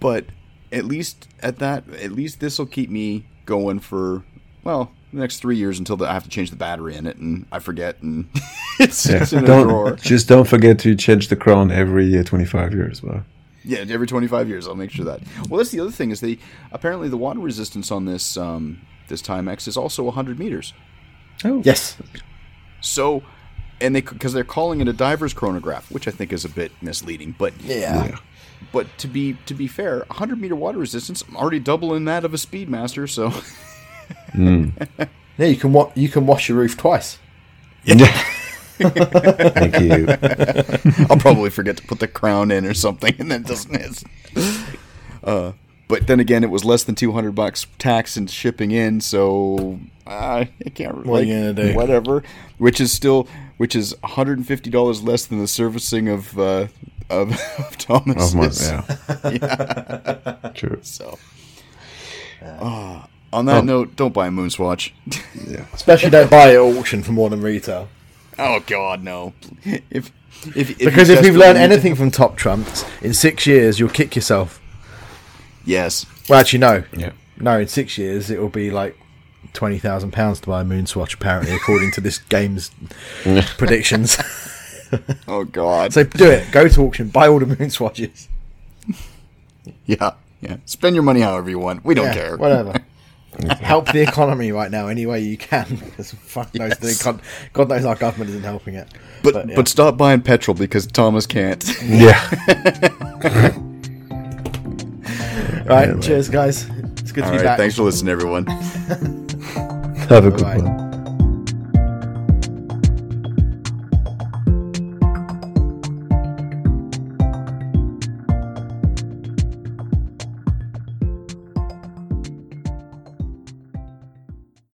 but at least at that, at least this will keep me going for well the next three years until the, I have to change the battery in it, and I forget, and it's, Yeah. it's in a Don't drawer. just don't forget to change the crown every uh, 25 years. Well, Yeah, every 25 years, I'll make sure that. Well, that's the other thing is the apparently the water resistance on this um, this Timex is also 100 meters. Oh yes. So, and they because they're calling it a diver's chronograph, which I think is a bit misleading. But Yeah. but to be to be fair, 100 meter water resistance, I'm already doubling that of a Speedmaster. So Yeah, you can wa- you can wash your roof twice. Thank you. I'll probably forget to put the crown in or something, and then it doesn't hit. Uh, but then again, it was less than 200 bucks tax and shipping in, so uh, I can't. What are you gonna? Whatever. Which is still, which is 150 dollars less than the servicing of uh, of, of Thomas. Of my, yeah. True. So, uh, on that Oh. note, don't buy a Moonswatch. Especially don't buy it at auction for more than retail. Oh God, no! If if, if Because you if we've learned need to- anything from Top Trumps, in six years you'll kick yourself. yes, Well, actually, no. Yeah. no, in six years it will be like twenty thousand pounds to buy a Moonswatch. Apparently, according to this game's predictions. Oh God. so do it. Go to auction. Buy all the Moonswatches. yeah, yeah. Spend your money however you want. We don't Yeah, care. Whatever. Help the economy right now any way you can. Because fuck knows, the God, God knows our government isn't helping it. But but, yeah. stop buying petrol because Thomas can't. Yeah. right. Anyway. Cheers, guys. It's good to be right. back. Thanks for listening, everyone. Have a good Bye-bye. one.